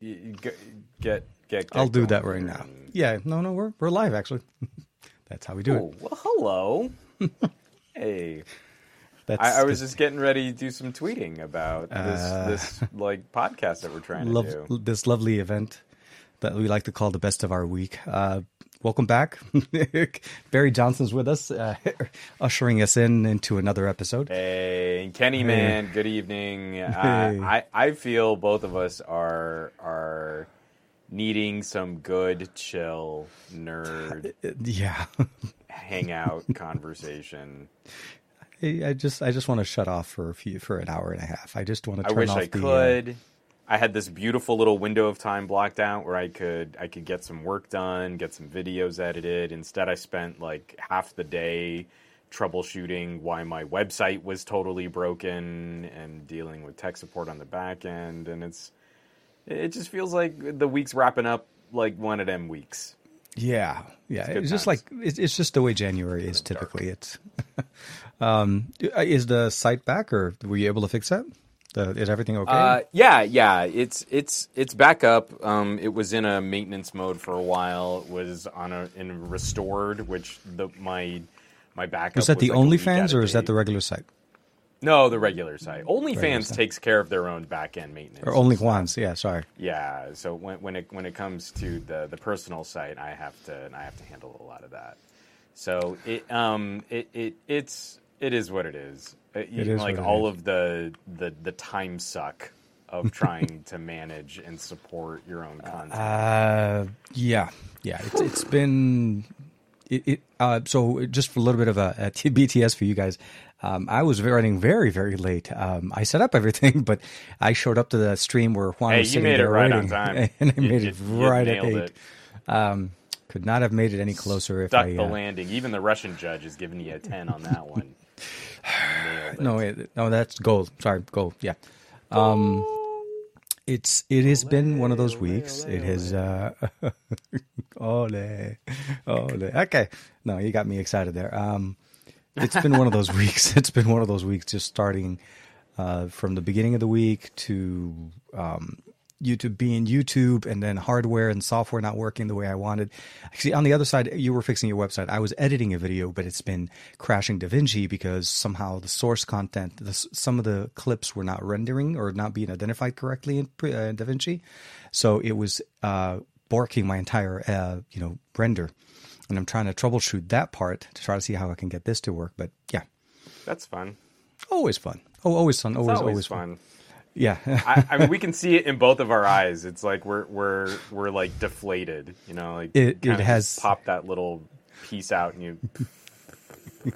get get get. I'll do that right now. Yeah, no, no, we're we're live actually. That's how we do Oh, it. well, hello. hey, That's I, I was just getting ready to do some tweeting about this Uh, this like podcast that we're trying to love do. this lovely event that we like to call the best of our week. Uh, welcome back, Barry Johnson's with us, uh, ushering us in into another episode. Hey, Kenny man, good evening. Hey. Uh, I I feel both of us are are needing some good chill nerd Uh, Yeah, hangout conversation. I I just I just want to shut off for a few for an hour and a half. I just want to I turn wish off I the. uh, could. I had this beautiful little window of time blocked out where I could I could get some work done, get some videos edited. Instead, I spent like half the day troubleshooting why my website was totally broken and dealing with tech support on the back end. And it's it just feels like the week's wrapping up like one of them weeks. Yeah, yeah. good It's, just like it's, it's just the way January is typically. It's um, is the site back or were you able to fix that? The, is everything okay? Uh, yeah, yeah, it's it's it's back up. Um, it was in a maintenance mode for a while. It was on a in restored, which the my my backup is that the was like OnlyFans or is that the regular site no the regular site? OnlyFans takes care of their own back end maintenance. or only ones? Yeah, sorry. Yeah, so when when it when it comes to the the personal site, I have to I have to handle a lot of that. So it um it, it it's it is what it is. Uh, It is like all is. of the the the time suck of trying to manage and support your own content. Uh, yeah, yeah. It's it's been it. it uh, so just for a little bit of a, BTS for you guys. Um, I was running very very late. Um, I set up everything, but I showed up to the stream where Juan Hey, was sitting made it there right on waiting, time. and I You- made you- it right at eight. Um, could not have made it any closer if Stuck I. the uh, landing. Even the Russian judge is giving you a ten on that one. Nailed it. no, no, that's gold. Sorry, gold. Yeah. Um, it's it has been one of those weeks. It has. Uh, ole, ole. Okay, no, you got me excited there. Um, it's been one of those weeks. It's been one of those weeks, just starting uh, from the beginning of the week to um, YouTube being YouTube, and then hardware and software not working the way I wanted. Actually, on the other side, you were fixing your website. I was editing a video, but it's been crashing DaVinci because somehow the source content, the, some of the clips were not rendering or not being identified correctly in uh, DaVinci. So it was uh, borking my entire, uh, you know, render. And I'm trying to troubleshoot that part to try to see how I can get this to work. But yeah, That's fun. always fun. Oh, always fun. Always, always, always, fun. Yeah. I, I mean, we can see it in both of our eyes. It's like we're we're we're like deflated, you know. Like It- it has- popped that little piece out, and you.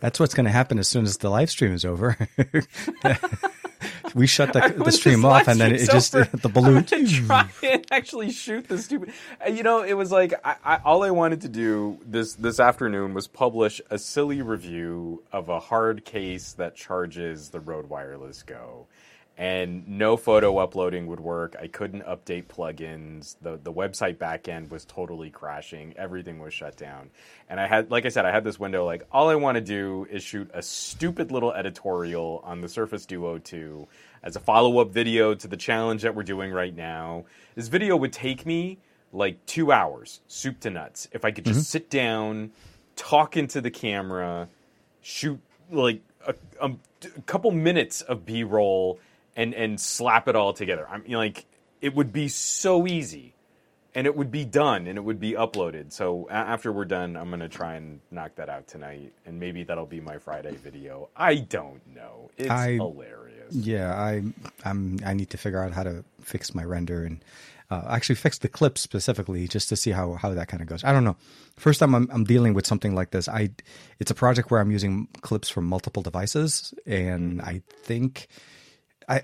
That's what's going to happen as soon as the live stream is over. we shut the, the stream off, and then it just the balloon. Gonna try and actually shoot the stupid. You know, it was like I, I, all I wanted to do this this afternoon was publish a silly review of a hard case that charges the Rode Wireless Go, and no photo uploading would work. I couldn't update plugins. the The website backend was totally crashing. Everything was shut down, and I had, like I said, I had this window. Like all I want to do is shoot a stupid little editorial on the Surface Duo 2 as a follow up video to the challenge that we're doing right now. This video would take me like two hours, soup to nuts, if I could just mm-hmm. sit down, talk into the camera, shoot like a, a, a couple minutes of B roll, and and slap it all together. I'm you know, like it would be so easy. And it would be done, and it would be uploaded. So a- after we're done, I'm gonna try and knock that out tonight, and maybe that'll be my Friday video. I don't know. It's I- hilarious. Yeah, I I'm I need to figure out how to fix my render and uh, actually fix the clips specifically just to see how how that kind of goes. I don't know. First time I'm I'm dealing with something like this. I it's a project where I'm using clips from multiple devices, and I think. I,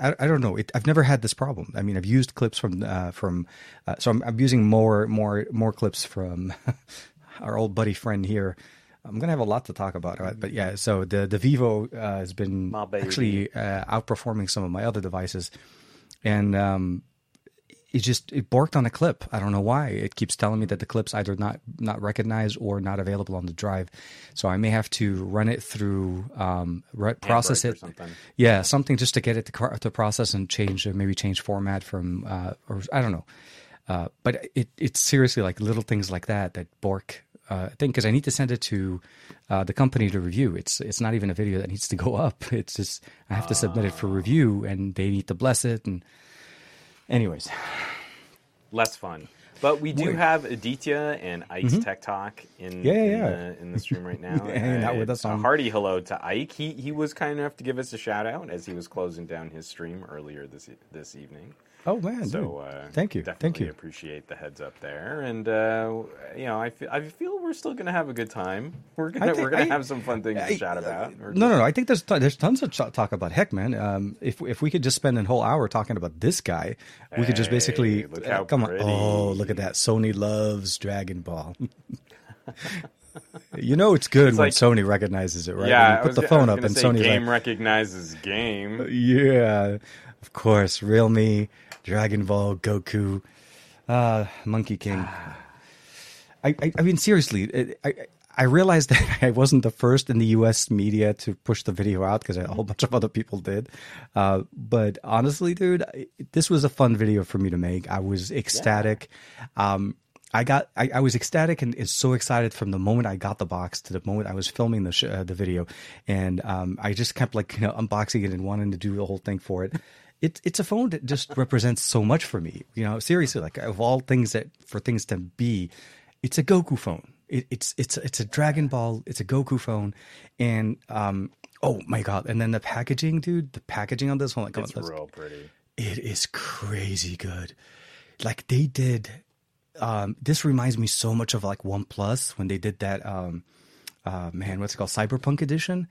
I, I don't know. It, I've never had this problem. I mean, I've used clips from uh, from, uh, so I'm, I'm using more more more clips from our old buddy friend here. I'm gonna have a lot to talk about, right? but yeah. So the the Vivo uh, has been actually uh, outperforming some of my other devices, and um, it just it borked on a clip. I don't know why. It keeps telling me that the clip's either not not recognized or not available on the drive. So I may have to run it through um, re- process it. something. Yeah, something just to get it to, car- to process and change uh, maybe change format from uh, or I don't know. Uh, but it it's seriously like little things like that that Bork uh, thing because I need to send it to uh, the company to review. It's it's not even a video that needs to go up. It's just I have to submit it for review and they need to bless it. And anyways, less fun. But we do Weird. have Aditya and Ike's Tech Talk in, Mm-hmm. Yeah, in, yeah. The, in the stream right now. Hanging out with us a hearty hello to Ike. He he was kind enough to give us a shout out as he was closing down his stream earlier this this evening. Oh man, So uh, thank you, thank you. Appreciate the heads up there, and uh, you know I feel I feel we're still gonna have a good time. We're gonna think- we're gonna I- have some fun things I- to chat about. No, no, no. I think there's there's tons of ch- talk about. Heck, man. Um, if if we could just spend a whole hour talking about this guy, we could just basically look uh, come on. Oh, look at that! Sony loves Dragon Ball. you know it's good when like- Sony recognizes it, right? Yeah, When you put was, the phone up and say Sony's game like, recognizes game. yeah, of course, Realme, Dragon Ball, Goku, uh, Monkey King. I, I, I mean, seriously, I, I realized that I wasn't the first in the U.S. media to push the video out because a whole bunch of other people did. Uh, but honestly, dude, this was a fun video for me to make. I was ecstatic. Um, I got, I, I was ecstatic and is so excited from the moment I got the box to the moment I was filming the sh- uh, the video, and um, I just kept like you know unboxing it and wanting to do the whole thing for it. It's it's a phone that just represents so much for me. You know, seriously, like of all things that for things to be, it's a Goku phone. It, it's it's it's a Dragon Ball. It's a Goku phone, and um oh my god! And then the packaging, dude. The packaging on this one, like It's that's- real pretty. it is crazy good. Like they did. Um, this reminds me so much of like OnePlus when they did that. Um, uh, man, what's it called? Cyberpunk edition.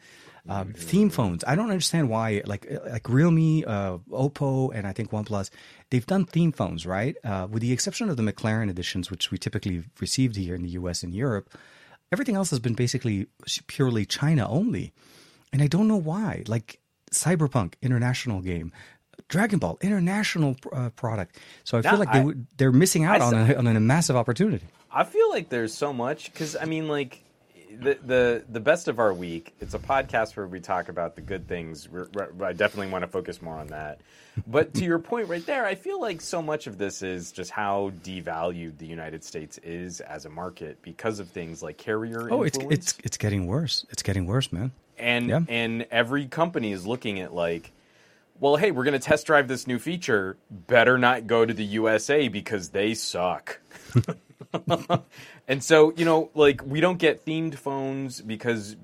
Um, theme phones. I don't understand why. Like like Realme, uh, Oppo, and I think OnePlus, they've done theme phones, right? Uh, with the exception of the McLaren editions, which we typically received here in the U.S. and Europe. Everything else has been basically purely China only, and I don't know why. Like Cyberpunk, international game. Dragon Ball, international uh, product. So I feel like they I, they're missing out I on a, on a massive opportunity. I feel like there's so much because I mean, like the the the best of our week. It's a podcast where we talk about the good things. We're, we're- I definitely want to focus more on that. But to your point right there, I feel like so much of this is just how devalued the United States is as a market because of things like carrier Oh, it's it's it's getting worse. It's getting worse, man. and Yeah. and every company is looking at like well hey we're going to test drive this new feature better not go to the usa because they suck and so you know like we don't get themed phones because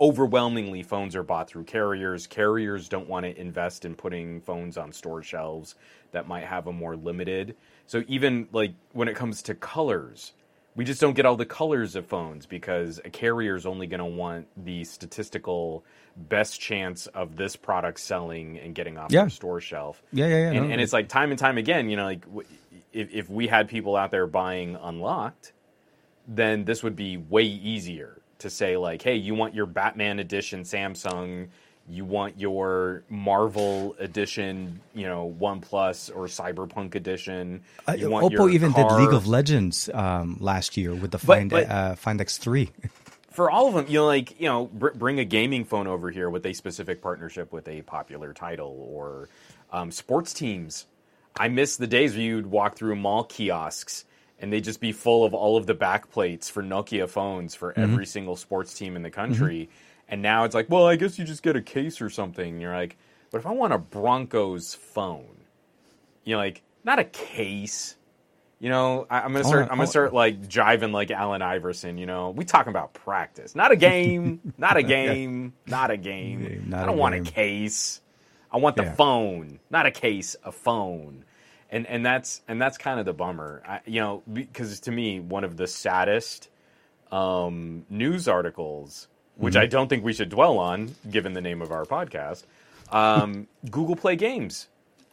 overwhelmingly phones are bought through carriers carriers don't want to invest in putting phones on store shelves that might have a more limited so even like when it comes to colors we just don't get all the colors of phones because a carrier is only going to want the statistical best chance of this product selling and getting off Yeah. their store shelf. Yeah, yeah, yeah, And, no, and it's like time and time again, you know, like if, if we had people out there buying unlocked, then this would be way easier to say like, hey, you want your Batman edition Samsung, you want your Marvel edition, you know, OnePlus or Cyberpunk edition. Uh, You want Oppo even car- did League of Legends um, last year with the But- Find but- uh, Find X3. for all of them, you know, like you know, br- bring a gaming phone over here with a specific partnership with a popular title or um, sports teams. I miss the days where you'd walk through mall kiosks and they'd just be full of all of the backplates for Nokia phones for every single sports team in the country. And now it's like, well, I guess you just get a case or something. And you're like, but if I want a Broncos phone, you know, like not a case. You know, I, I'm gonna start. I'm gonna start like jiving like Allen Iverson. You know, we talking about practice, not a game, not a game, not a game. Not I a don't want a case. I want the Yeah. phone, not a case, a phone. And and that's and that's kind of the bummer. I, you know, because to me, one of the saddest um, news articles, which Mm-hmm. I don't think we should dwell on, given the name of our podcast, um, Google Play Games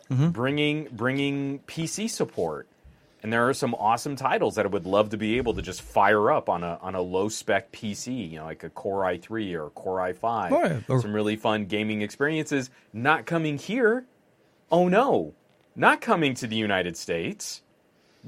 Mm-hmm. bringing bringing PC support. And there are some awesome titles that I would love to be able to just fire up on a on a low spec PC, you know, like a Core i3 or a Core i5. Oh, yeah. Or- Some really fun gaming experiences not coming here. Oh no. Not coming to the United States,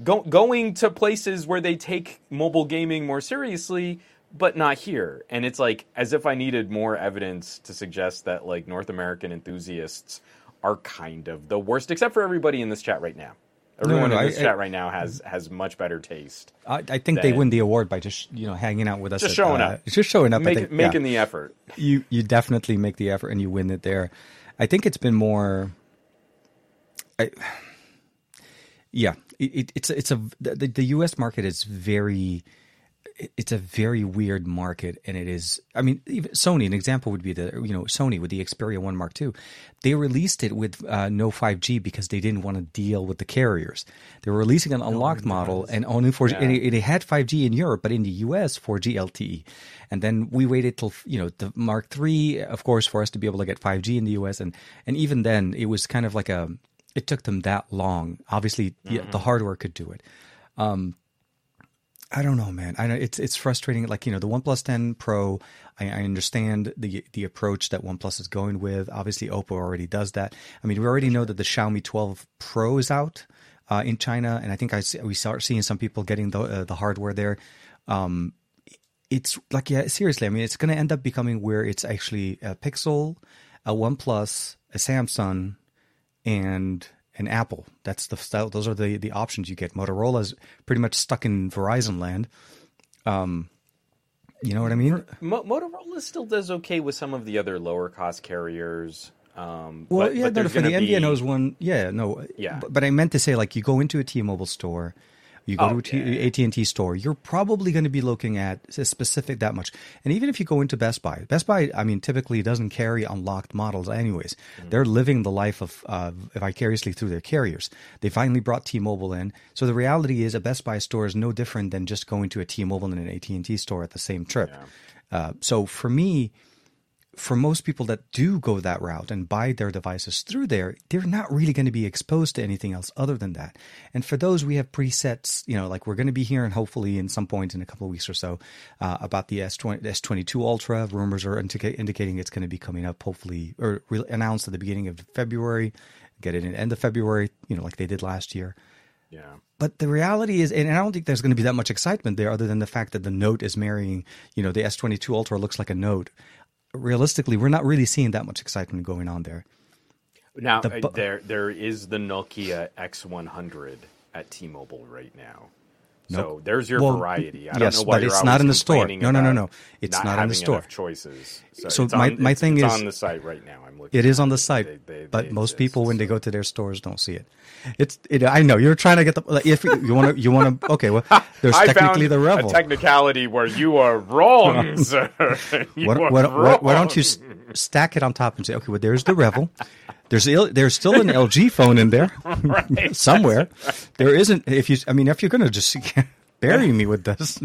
go, going to places where they take mobile gaming more seriously, but not here. And it's like as if I needed more evidence to suggest that like North American enthusiasts are kind of the worst, except for everybody in this chat right now. Everyone no, in this I- chat right now has has much better taste. I, I think they win the award by just you know hanging out with us. Just at, showing uh, up. Just showing up. I Make, think, yeah. making the effort. you you definitely make the effort and you win it there. I think it's been more. I, yeah, it, it, it's it's a the, the U.S. market is very. It's a very weird market, and it is. I mean, even Sony. An example would be the you know Sony with the Xperia One Mark II. They released it with uh, no 5G because they didn't want to deal with the carriers. They were releasing an unlocked model and only 4G. And it, it had 5G in Europe, but in the US 4G LTE. And then we waited till you know the Mark III, of course, for us to be able to get 5G in the US. And and even then, it was kind of like a. It took them that long. Obviously, yeah, the hardware could do it. I don't know, man. I know it's it's frustrating. Like you know, the OnePlus 10 Pro. I, I understand the the approach that OnePlus is going with. Obviously, Oppo already does that. I mean, we already know that the Xiaomi 12 Pro is out uh, in China, and I think I see, we start seeing some people getting the uh, the hardware there. Um, it's like yeah, seriously. I mean, it's going to end up becoming where it's actually a Pixel, a OnePlus, a Samsung, and an Apple. That's the style. Those are the the options you get. Motorola's pretty much stuck in Verizon land. Um, you know what I mean? Mo- Motorola still does okay with some of the other lower cost carriers. Um, Well, but, yeah, but no, for the be- MVNOs one, yeah, no, Yeah. But, but I meant to say, like, you go into a T-Mobile store, you go Oh, to yeah. a AT and T store, you're probably going to be looking at a specific that much. And even if you go into Best Buy, Best Buy, I mean, typically doesn't carry unlocked models, anyways. Mm. They're living the life of uh, vicariously through their carriers. They finally brought T-Mobile in, so the reality is, a Best Buy store is no different than just going to a T-Mobile and an AT and T store at the same trip. Uh, so for me, for most people that do go that route and buy their devices through there, they're not really going to be exposed to anything else other than that. And for those, we have presets, you know, like we're going to be hearing hopefully in some point in a couple of weeks or so uh, about the S20, S22 Ultra. Rumors are indica- indicating it's going to be coming up hopefully or re- announced at the beginning of February, get it in end of February, you know, like they did last year. Yeah. But the reality is, and I don't think there's going to be that much excitement there, other than the fact that the Note is marrying. You know, the S22 Ultra looks like a Note. Realistically, we're not really seeing that much excitement going on there. Now The uh, bu- there there is the Nokia X100 at T-Mobile right now. So there's your Well, variety. I yes, don't know why but it's not in the store. No, no, no, no. It's not in the store. choices. So, So my- on, my it's- thing it's is- on the site right now. I'm looking. It is on the site, They- they- but they most exist, people, when they go to their stores, don't see it. It's. It, I know you're trying to get the. If you want to, you want to. Okay, well, there's technically the REVVL. a technicality where you are wrong, sir. You What, are what, what, why don't you wrong. stack it on top and say, okay, well, there's the REVVL. There's there's still an LG phone in there somewhere. There isn't. If you, I mean, if you're gonna just bury me with this,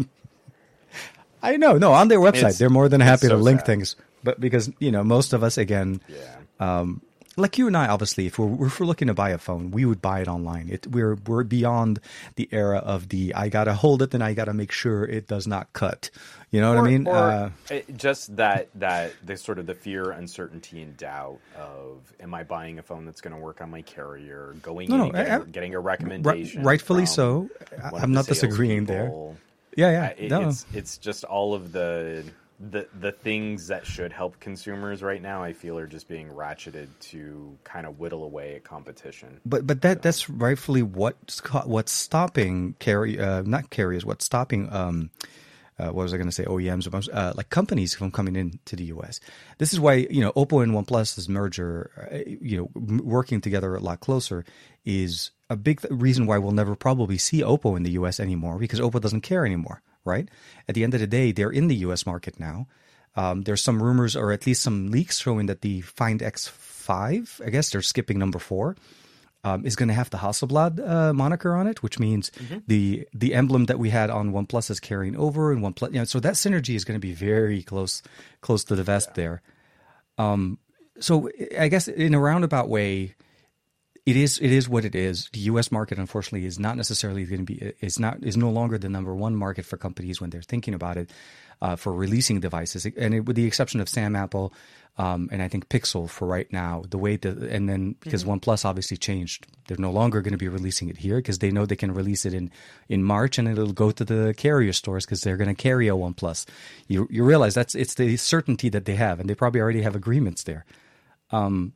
I know. No, on their website, It's- they're more than happy to link sad. things. But because you know, most of us again, Yeah. Um, like you and I, obviously, if we're if we're looking to buy a phone, we would buy it online. It we're we're beyond the era of the I gotta hold it and I gotta make sure it does not cut. You know what I mean? or uh, just that that the sort of the fear, uncertainty, and doubt of am I buying a phone that's going to work on my carrier? Going No, in no, and getting, I- I- getting a recommendation, rightfully so. I'm not disagreeing there. salespeople. yeah, yeah. it- no. It's it's just all of the the the things that should help consumers right now. I feel are just being ratcheted to kind of whittle away at competition. But but that that's rightfully what's ca- what's stopping carry uh, not carriers what's stopping um uh, what was I going to say OEMs uh, like companies from coming into the U.S. This is why you know Oppo and OnePlus's merger, uh, you know, working together a lot closer is a big th- reason why we'll never probably see Oppo in the U.S. anymore because Oppo doesn't care anymore, right? At the end of the day, they're in the U.S. market now. Um, there's some rumors or at least some leaks showing that the Find X5, I guess they're skipping number four, um, is going to have the Hasselblad uh, moniker on it, which means the the emblem that we had on OnePlus is carrying over, and OnePlus, you know, so that synergy is going to be very close close to the vest there. Um, so I guess in a roundabout way, it is it is what it is. The U.S. market, unfortunately, is not necessarily going to be is not is no longer the number one market for companies when they're thinking about it uh, for releasing devices, and it, with the exception of Sam Apple um, and I think Pixel for right now. The way that and then because mm-hmm. OnePlus obviously changed, they're no longer going to be releasing it here because they know they can release it in in March and it'll go to the carrier stores because they're going to carry a OnePlus. You you realize that's it's the certainty that they have, and they probably already have agreements there. Um,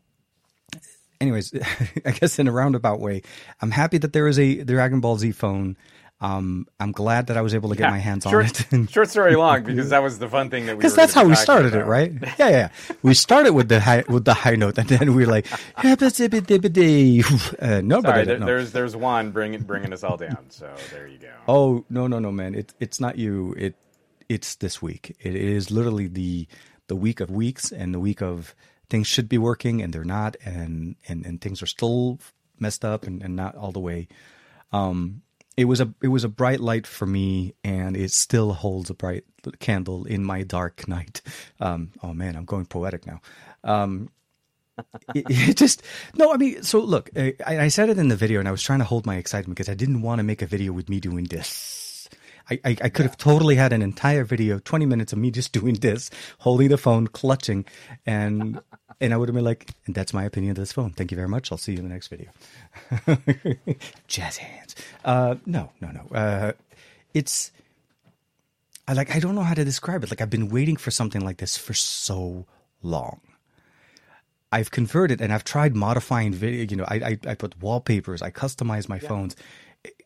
anyways, I guess in a roundabout way, I'm happy that there is a Dragon Ball Z phone. Um, I'm glad that I was able to get yeah, my hands short, on it. short story long, because that was the fun thing that we. Because that's how we started about. it, right? Yeah, yeah. We started with the high with the high note, and then we are like, uh, no, Sorry, there, no. there's there's one bringing bringing us all down. So there you go. Oh no no no man! It it's not you. It it's this week. It is literally the the week of weeks and the week of things should be working and they're not, and and and things are still messed up and, and not all the way. Um, it was a it was a bright light for me, and it still holds a bright candle in my dark night. Um, oh man, I'm going poetic now. Um, it, it, just no. I mean, so look, I, I, said it in the video, and I was trying to hold my excitement because I didn't want to make a video with me doing this. I, I, I could have totally had an entire video, 20 minutes of me just doing this, holding the phone, clutching, and and I would have been like, and that's my opinion of this phone. Thank you very much. I'll see you in the next video. Jazz hands. Uh, no, no, no. Uh, it's I like I don't know how to describe it. Like I've been waiting for something like this for so long. I've converted and I've tried modifying video. You know, I I, I put wallpapers. I customize my yeah. phones.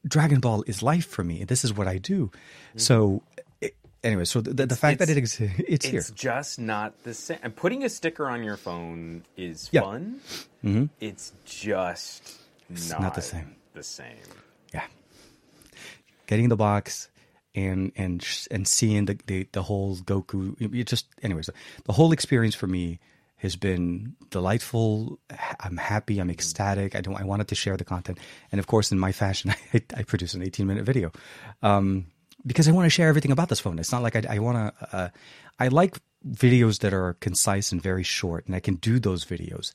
Dragon Ball is life for me. This is what I do. Mm-hmm. So anyway, so the, the fact that it exists, it's, it's here. It's just not the same. And putting a sticker on your phone is yeah. fun. Mm-hmm. It's just it's not, not, the same. The same. Yeah. Getting the box and and and seeing the the, the whole Goku. It just anyways, the whole experience for me has been delightful. I'm happy. I'm ecstatic. I don't. I wanted to share the content, and of course, in my fashion, I, I produced an 18 minute video. Um, because I want to share everything about this phone. It's not like I, I want to. Uh, I like videos that are concise and very short, and I can do those videos.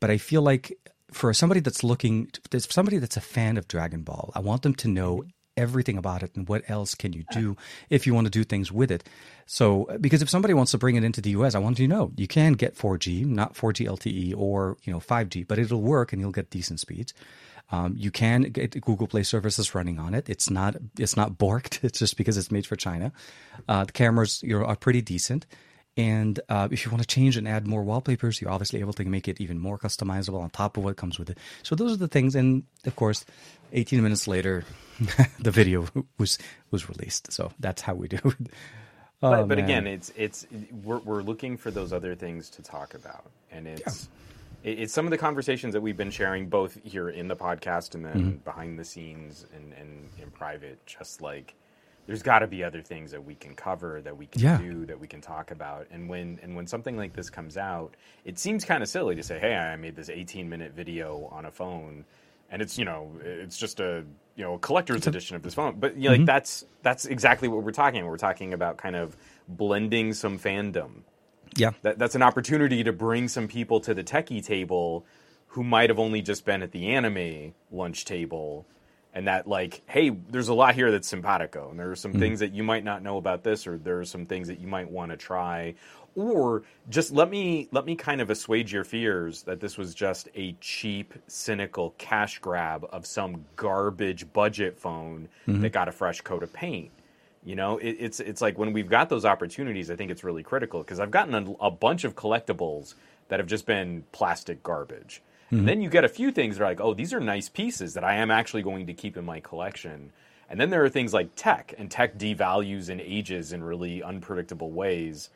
But I feel like for somebody that's looking, for somebody that's a fan of Dragon Ball, I want them to know everything about it and what else can you do if you want to do things with it. So, because if somebody wants to bring it into the US, I want you to know you can get 4G, not 4G LTE or you know 5G, but it'll work and you'll get decent speeds. Um, you can get Google Play services running on it. It's not it's not borked. It's just because it's made for China. Uh, the cameras you are pretty decent. And uh, if you want to change and add more wallpapers, you're obviously able to make it even more customizable on top of what comes with it. So those are the things. And of course, 18 minutes later, the video was was released. So that's how we do it. Oh, but, but again, it's it's we're we're looking for those other things to talk about, and it's. Yeah it's some of the conversations that we've been sharing both here in the podcast and then mm-hmm. behind the scenes and, and in private just like there's got to be other things that we can cover that we can yeah. do that we can talk about and when and when something like this comes out it seems kind of silly to say hey i made this 18 minute video on a phone and it's you know it's just a you know a collector's edition of this phone but you know, mm-hmm. like that's that's exactly what we're talking about we're talking about kind of blending some fandom yeah. That, that's an opportunity to bring some people to the techie table who might have only just been at the anime lunch table and that like hey there's a lot here that's simpatico and there are some mm things that you might not know about this or there are some things that you might want to try or just let me let me kind of assuage your fears that this was just a cheap cynical cash grab of some garbage budget phone mm-hmm. that got a fresh coat of paint you know, it, it's it's like when we've got those opportunities, I think it's really critical because I've gotten a, a, bunch of collectibles that have just been plastic garbage. Mm-hmm. Then you get a few things that are like, oh, these are nice pieces that I am actually going to keep in my collection. And then there are things like tech, and tech devalues and ages in really unpredictable ways.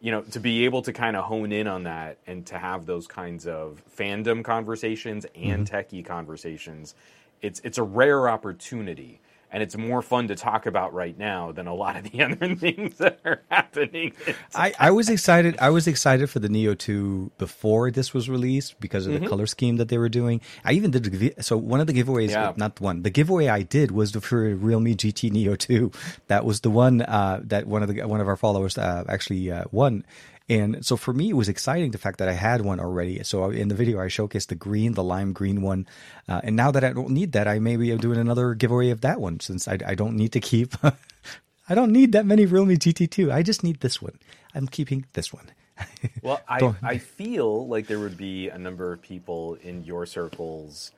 You know, to be able to kind of hone in on that and to have those kinds of fandom conversations and mm-hmm. techie conversations, it's it's a rare opportunity and it's more fun to talk about right now than a lot of the other things that are happening. I, I, was excited. I was excited for the Neo Two before this was released because of the mm-hmm. color scheme that they were doing. I even did the, so one of the giveaways, yeah. not one. The giveaway I did was for Realme GT Neo Two. That was the one uh, that one of the one of our followers uh, actually uh, won And so for me, it was exciting the fact that I had one already. So in the video, I showcased the green, the lime green one. Uh, and now that I don't need that, I maybe am doing another giveaway of that one since I, I don't need to keep, I don't need that many Realme GT2. I just need this one. I'm keeping this one. Well, I, I feel like there would be a number of people in your circles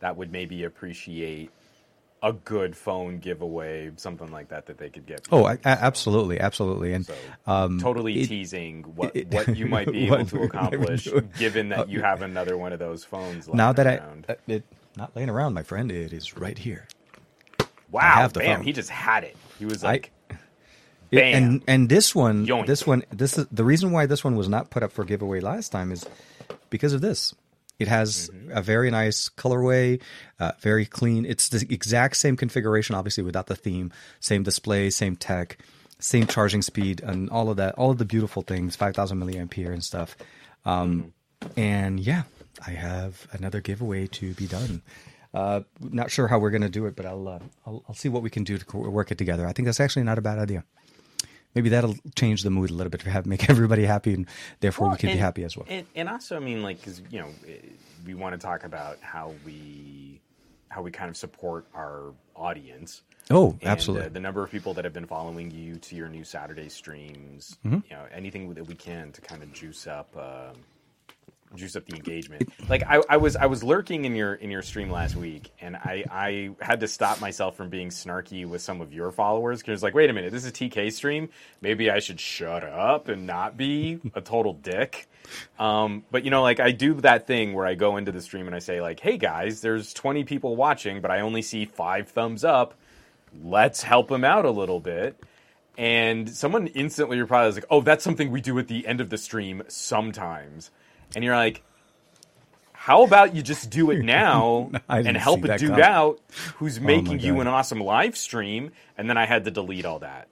that would maybe appreciate a good phone giveaway, something like that, that they could get. Oh, I, I- absolutely, absolutely. And So, um, totally it- teasing what, it- what you might be able to we might be accomplish, given that you have another one of those phones. now that around. I, uh, it, not laying around, my friend, it is right here. wow, bam, phone. he just had it. He was like, It- Bam. and and this one, Yoink. this one, this is the reason why this one was not put up for giveaway last time is because of this. It has Mm-hmm. a very nice colorway, uh, very clean. It's the exact same configuration, obviously without the theme, same display, same tech, same charging speed, and all of that, all of the beautiful things, five thousand milliampere and stuff. Um, and yeah, I have another giveaway to be done. Uh, not sure how we're going to do it, but I'll, uh, I'll I'll see what we can do to work it together. I think that's actually not a bad idea. Maybe that'll change the mood a little bit to have make everybody happy, and therefore Well, we can be happy as well. And, and also, I mean, like, because you know, eh, we want to talk about how we how we kind of support our audience. oh, And, absolutely. uh, the number of people that have been following you to your new Saturday streams, Mm-hmm. you know, anything that we can to kind of juice up, um, juice up the engagement. Like I, I was, I was lurking in your in your stream last week, and I, I had to stop myself from being snarky with some of your followers because, like, wait a minute, this is a TK stream. Maybe I should shut up and not be a total dick. Um, but you know, like I do that thing where I go into the stream and I say, like, hey guys, there's 20 people watching, but I only see five thumbs up let's help them out a little bit. And someone instantly replies like, "Oh, that's something we do at the end of the stream sometimes." And you're like, "How about you just do it now and help a dude comment. out who's making you an awesome live stream?" And then I had to delete all that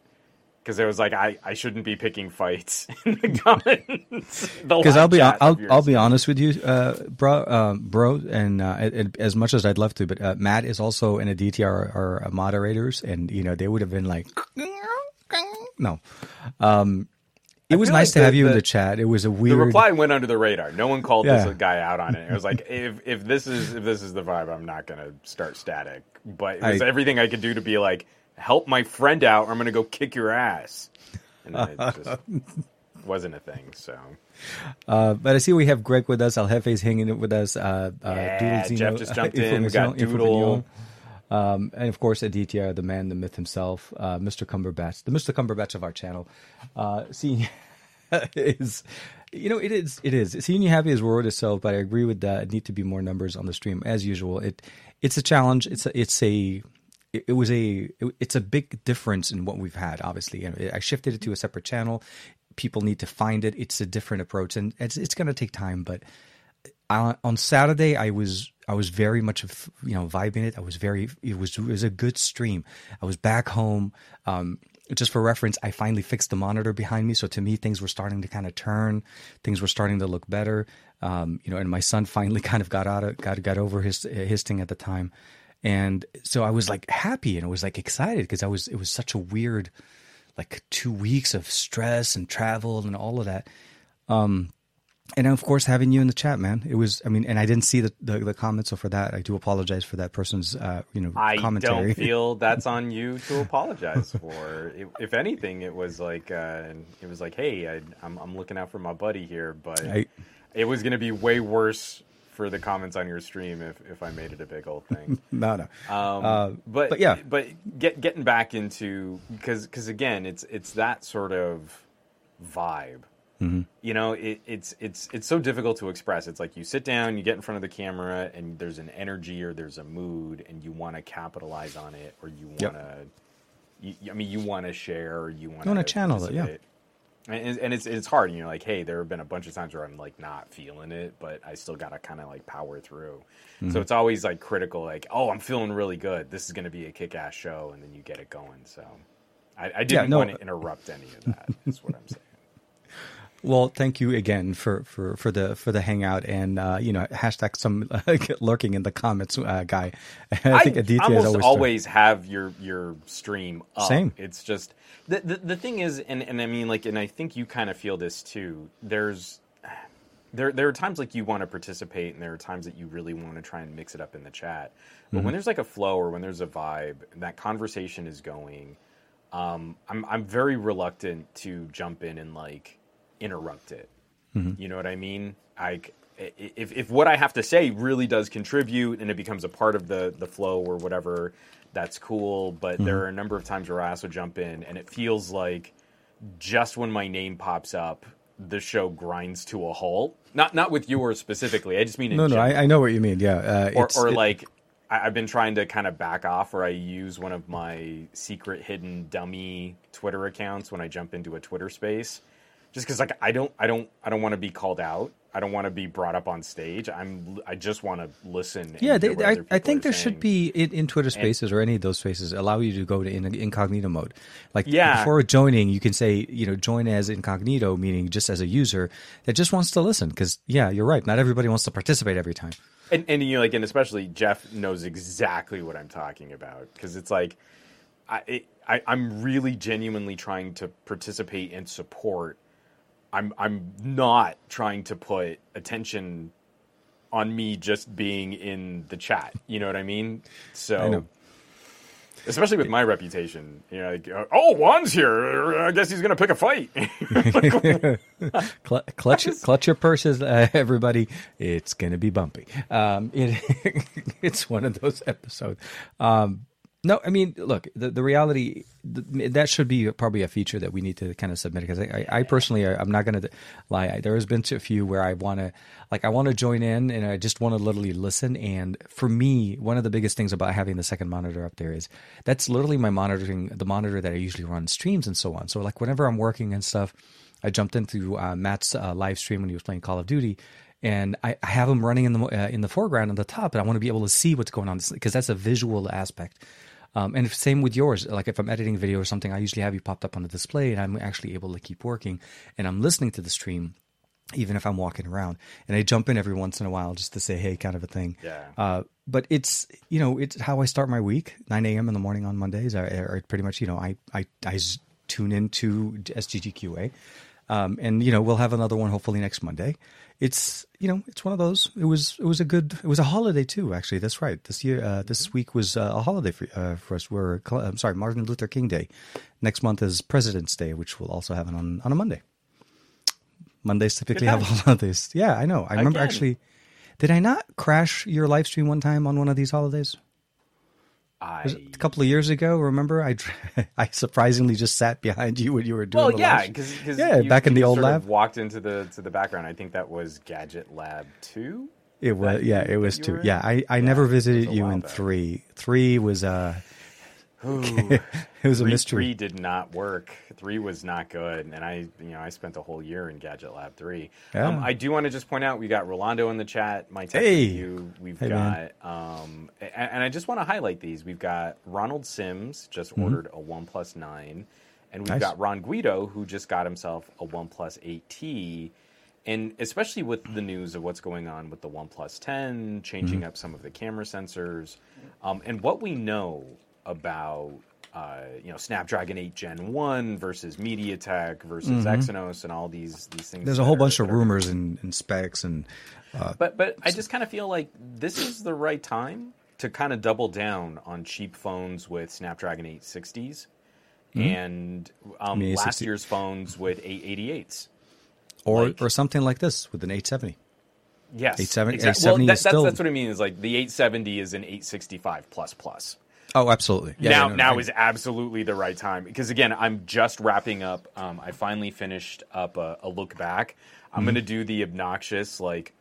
because it was like I, I shouldn't be picking fights in the comments. Because I'll be I'll I'll be honest with you, uh, bro, um, bro, and uh, it, it- as much as I'd love to, but uh, Matt is also in a DTR or uh, moderators, and you know they would have been like, no. Um, it was nice like to the- have you in the- the chat. It was a weird. The reply went under the radar. No one called Yeah. this guy out on it. It was like, if if this is if this is the vibe, I'm not gonna start static. But it was I- everything I could do to be like, help my friend out, or I'm gonna go kick your ass. And it just wasn't a thing. So Uh, but I see we have Greg with us. El Jefe's hanging with us. Uh, uh, Yeah, Jeff just jumped in. We got Doodle. Um, and of course, DTR, the man, the myth himself, uh, Mr. Cumberbatch, the Mr. Cumberbatch of our channel. Uh, seeing is, you know, it is, it is. Seeing you happy is word itself, but I agree with that. It need to be more numbers on the stream as usual. It, it's a challenge. It's a, it's a, it, was a, it- it's a big difference in what we've had. Obviously, know, I shifted it to a separate channel. People need to find it. It's a different approach, and it's it's going to take time, but on, on Saturday, I was I was very much of you know vibing it. I was very it was it was a good stream. I was back home. Um, just for reference, I finally fixed the monitor behind me, so to me things were starting to kind of turn. Things were starting to look better. Um, you know, and my son finally kind of got out of got got over his his thing at the time, and so I was like happy and I was like excited because I was it was such a weird like two weeks of stress and travel and all of that and of course having you in the chat man it was i mean and i didn't see the the, the comments so for that i do apologize for that person's uh you know commentary. I commentary don't feel that's on you to apologize for. If, if anything, it was like uh, it was like, hey, I, I'm I'm looking out for my buddy here, but I- it was going to be way worse for the comments on your stream if, if I made it a big old thing. no no Um, Uh, but, but yeah. but get getting back into because because again, it's it's that sort of vibe. Mm-hmm. You know, it, it's it's it's so difficult to express. It's like you sit down, you get in front of the camera, and there's an energy or there's a mood, and you want to capitalize on it, or you want to. You, I mean, you want to share, or you want wanna channel it, yeah. And, and it's it's hard. And you're like, hey, there have been a bunch of times where I'm like not feeling it, but I still gotta kind of like power through. Mm-hmm. So it's always like critical, like, oh, I'm feeling really good. This is going to be a kick ass show, and then you get it going. So I, I didn't no. want to interrupt any of that. that. is what I'm saying. Well, thank you again for, for, for the for the hangout and uh, you know hashtag some lurking in the comments uh, guy. I think Aditya almost always, always have your your stream up. Same. It's just the, the the thing is, and and I mean like, and I think you kind of feel this too. There's there there are times like you want to participate, and there are times that you really want to try and mix it up in the chat. But mm-hmm. when there's like a flow or when there's a vibe, that conversation is going. Um, I'm I'm very reluctant to jump in and like interrupt it. Mm-hmm. You know what I mean? I if if what I have to say really does contribute and it becomes a part of the the flow or whatever, that's cool. But mm-hmm. there are a number of times where I also jump in and it feels like just when my name pops up, the show grinds to a halt. Not not with yours specifically. I just mean no, no. I, I, know what you mean. Yeah, uh, or or it, like I, have been trying to kind of back off, or I use one of my secret hidden dummy Twitter accounts when I jump into a Twitter space just because like I don't I don't I don't want to be called out. I don't want to be brought up on stage. I'm I just want to listen. Yeah, they, I, I think there saying. should be in, in Twitter Spaces and, or any of those spaces allow you to go to in, incognito mode. Like yeah. before joining, you can say you know join as incognito, meaning just as a user that just wants to listen. Because yeah, you're right. Not everybody wants to participate every time. And, and you know, like and especially Jeff knows exactly what I'm talking about because it's like I, it, I I'm really genuinely trying to participate and support I'm I'm not trying to put attention on me just being in the chat. You know what I mean? So especially with my reputation, you know, like, oh, Juan's here. I guess he's going to pick a fight. clutch, clutch your purses, uh, everybody. It's going to be bumpy. Um, it, it's one of those episodes. Um, no, I mean, look, the, the reality the, that should be probably a feature that we need to kind of submit because I, I, I personally, I, am not going to lie. I, there has been a few where I want to, like, I want to join in and I just want to literally listen. And for me, one of the biggest things about having the second monitor up there is that's literally my monitoring, the monitor that I usually run streams and so on. So, like, whenever I'm working and stuff, I jumped into uh, Matt's uh, live stream when he was playing Call of Duty, and I, I have him running in the uh, in the foreground on the top, and I want to be able to see what's going on because that's a visual aspect um, and same with yours. Like if I'm editing a video or something, I usually have you popped up on the display, and I'm actually able to keep working, and I'm listening to the stream even if I'm walking around. And I jump in every once in a while just to say hey, kind of a thing. Yeah. Uh, but it's you know it's how I start my week. 9 a.m. in the morning on Mondays. I, I pretty much you know I I, I tune into SGGQA. Um, and you know we'll have another one hopefully next Monday it's you know it's one of those. It was it was a good it was a holiday too. Actually, that's right. This year uh, this week was uh, a holiday for uh, for us. We're I'm sorry, Martin Luther King Day. Next month is President's Day, which we'll also have on on a Monday. Mondays typically have holidays. Yeah, I know. I remember Again. actually. Did I not crash your live stream one time on one of these holidays? I, a couple of years ago. Remember, I I surprisingly just sat behind you when you were doing. Well, yeah, because yeah, you, back in the old lab, walked into the to the background. I think that was Gadget Lab two. It was yeah, it was two. Yeah, I I yeah, never visited you in back. three. Three was uh it was a three, mystery. Three did not work. Three was not good, and I, you know, I spent a whole year in Gadget Lab three. Yeah. Um, I do want to just point out we got Rolando in the chat. My hey. you. We've hey, got, um, and, and, I just want to highlight these. We've got Ronald Sims just mm-hmm. ordered a OnePlus Nine, and we've nice. got Ron Guido who just got himself a OnePlus Eight T. And especially with the news of what's going on with the One 10, changing mm-hmm. up some of the camera sensors, um, and what we know about uh, you know Snapdragon 8 Gen 1 versus MediaTek versus mm-hmm. Exynos and all these these things. There's a whole bunch of rumors and, and, specs and. Uh, but but I just kind of feel like this is the right time to kind of double down on cheap phones with Snapdragon 860s mm-hmm. and um, last year's phones with 888s. Or like, or something like this with an 870. Yes, 870, exactly. 870 well, that, that's, still... that's what I mean. Is like the 870 is an 865 plus plus. Oh, absolutely. Yeah, now, yeah, no, now no, is absolutely the right time because again, I'm just wrapping up. Um, I finally finished up a, a look back. I'm mm-hmm. going to do the obnoxious like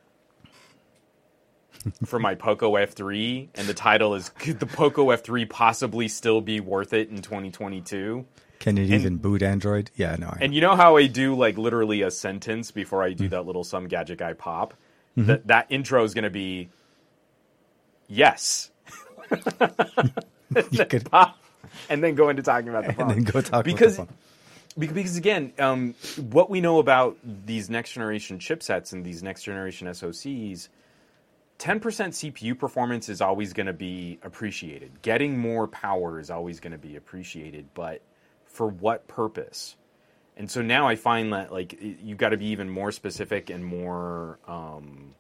for my Poco F3, and the title is "Could the Poco F3 possibly still be worth it in 2022?" Can it and, even boot Android? Yeah, no. and you know how I do like literally a sentence before I do mm-hmm. that little some gadget guy pop. Mm-hmm. That that intro is going to be yes. you could and then go into talking about the phone. And then go talk because, about the phone. Because again, um, what we know about these next generation chipsets and these next generation SoCs, 10% CPU performance is always going to be appreciated. Getting more power is always going to be appreciated, but for what purpose? And so now I find that like you've got to be even more specific and more um,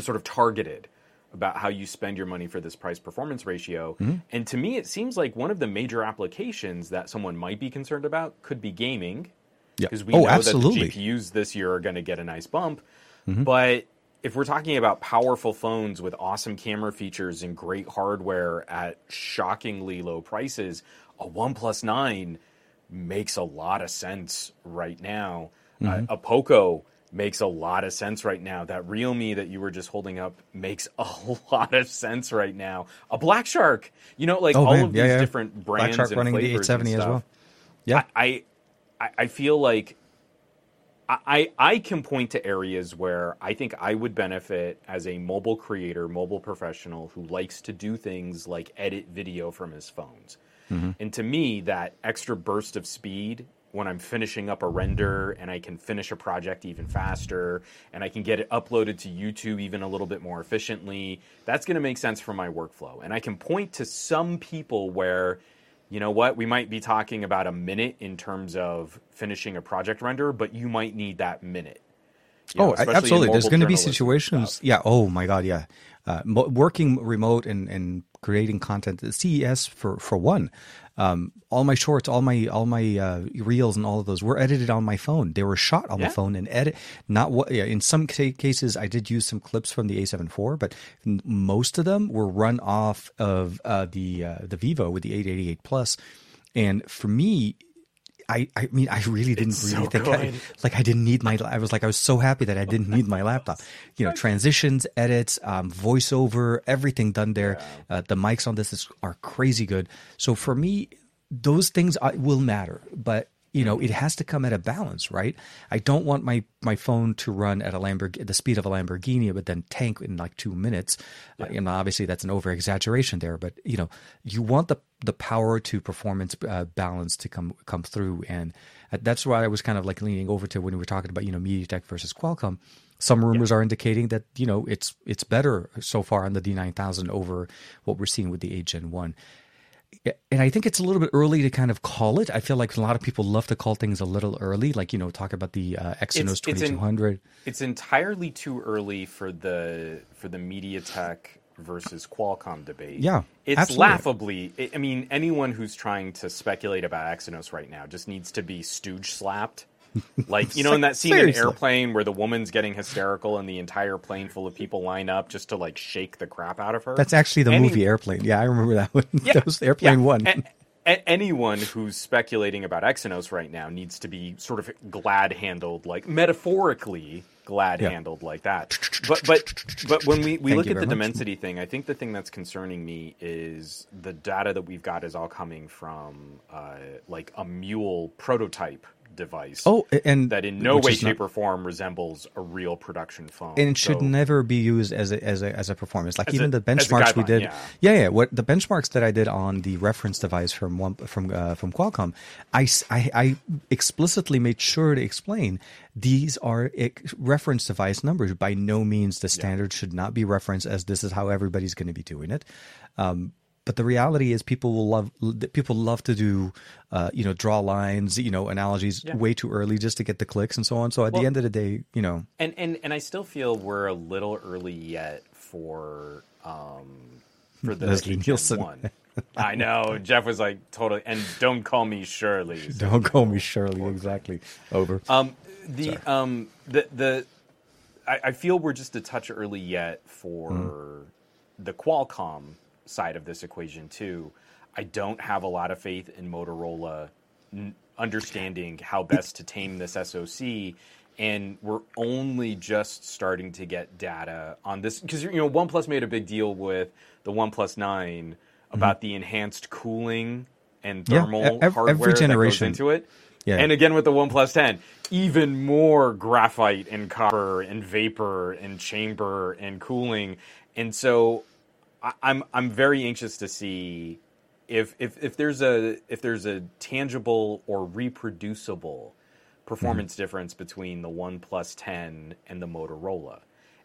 sort of targeted about how you spend your money for this price performance ratio. And to me, it seems like one of the major applications that someone might be concerned about could be gaming. Yeah. Because we Oh, know absolutely. that the GPUs this year are going to get a nice bump. Mm-hmm. But if we're talking about powerful phones with awesome camera features and great hardware at shockingly low prices, a OnePlus 9 makes a lot of sense right now. Mm-hmm. Uh, a Poco makes a lot of sense right now. That Realme that you were just holding up makes a lot of sense right now. A Black Shark, you know, like Oh, all man. of Yeah, these yeah. different Black brands Shark and running the flavors and 870 as stuff. well. Yeah. I, I I feel like I I can point to areas where I think I would benefit as a mobile creator, mobile professional who likes to do things like edit video from his phones. Mm-hmm. And to me, that extra burst of speed when I'm finishing up a render and I can finish a project even faster and I can get it uploaded to YouTube even a little bit more efficiently, that's going to make sense for my workflow. And I can point to some people where you know what? We might be talking about a minute in terms of finishing a project render, but you might need that minute. You know, oh, absolutely. There's going to be situations. stuff. Yeah. Oh my God. Yeah. Uh, mo- working remote and, and creating content. the CES for for one. Um, all my shorts, all my all my uh, reels, and all of those were edited on my phone. They were shot on Yeah. my phone and edit. Not what. Yeah, in some ca- cases, I did use some clips from the A7 IV, but n- most of them were run off of uh, the uh, the Vivo with the 888 Plus. And for me, I, I mean, I really didn't It's really so think I, like I didn't need my. I was like I was so happy that I didn't need my laptop. You know, transitions, edits, um, voiceover, everything done there. Uh, the mics on this is, are crazy good. So for me, those things I, will matter, but you know, it has to come at a balance, right? I don't want my my phone to run at a Lamborghini, the speed of a Lamborghini, but then tank in like two minutes. Uh, and obviously, that's an over exaggeration there, but you know, you want the the power to performance uh, balance to come come through, and that's why I was kind of like leaning over to when we were talking about you know MediaTek versus Qualcomm. Some rumors are indicating that you know it's it's better so far on the D9000 over what we're seeing with the 8 Gen 1 and I think it's a little bit early to kind of call it. I feel like a lot of people love to call things a little early, like you know, talk about the uh, Exynos it's in- 2200. It's entirely too early for the for the MediaTek versus Qualcomm debate. Yeah, it's absolutely. laughably. I- I mean, anyone who's trying to speculate about Exynos right now just needs to be stooge slapped. Like you know, in that scene Seriously. in Airplane where the woman's getting hysterical and the entire plane full of people line up just to like shake the crap out of her. That's actually the Any- movie Airplane. Yeah, I remember that one. Yeah, that was Airplane yeah. One. A- a- anyone who's speculating about Exynos right now needs to be sort of glad handled, like metaphorically glad handled like that. But but but when we, we Thank look at the very much. Dimensity thing, I think the thing that's concerning me is the data that we've got is all coming from uh, like a mule prototype device. Oh, and that in no way, is not- shape, or form resembles a real production phone. and it should So- never be used as a as a as a performance. Like even a- the benchmarks we did, yeah. yeah, yeah. What the benchmarks that I did on the reference device from one from uh, from Qualcomm, I I explicitly made sure to explain these are reference device numbers. By no means the standard should not be referenced as this is how everybody's going to be doing it. Um, but the reality is, people will love people love to do, uh, you know, draw lines, you know, analogies way too early just to get the clicks and so on. So at the end of the day, you know, And and and I still feel we're a little early yet for um for the Leslie Nielsen. one. I know Jeff was like totally and don't call me Shirley. Don't call me Shirley. Exactly. Over. Um the um the the I, I feel we're just a touch early yet for Mm-hmm. the Qualcomm side of this equation too. I don't have a lot of faith in Motorola n- understanding how best to tame this SoC, and we're only just starting to get data on this because you know OnePlus made a big deal with the OnePlus Nine about the enhanced cooling and Mm-hmm. Yeah, thermal e- ev- every hardware generation. that goes into it. Yeah. And again with the OnePlus 10, even more graphite and copper and vapor and chamber and cooling. And so I, I'm I'm very anxious to see if if if there's a if there's a tangible or reproducible performance mm-hmm. difference between the OnePlus 10 and the Motorola.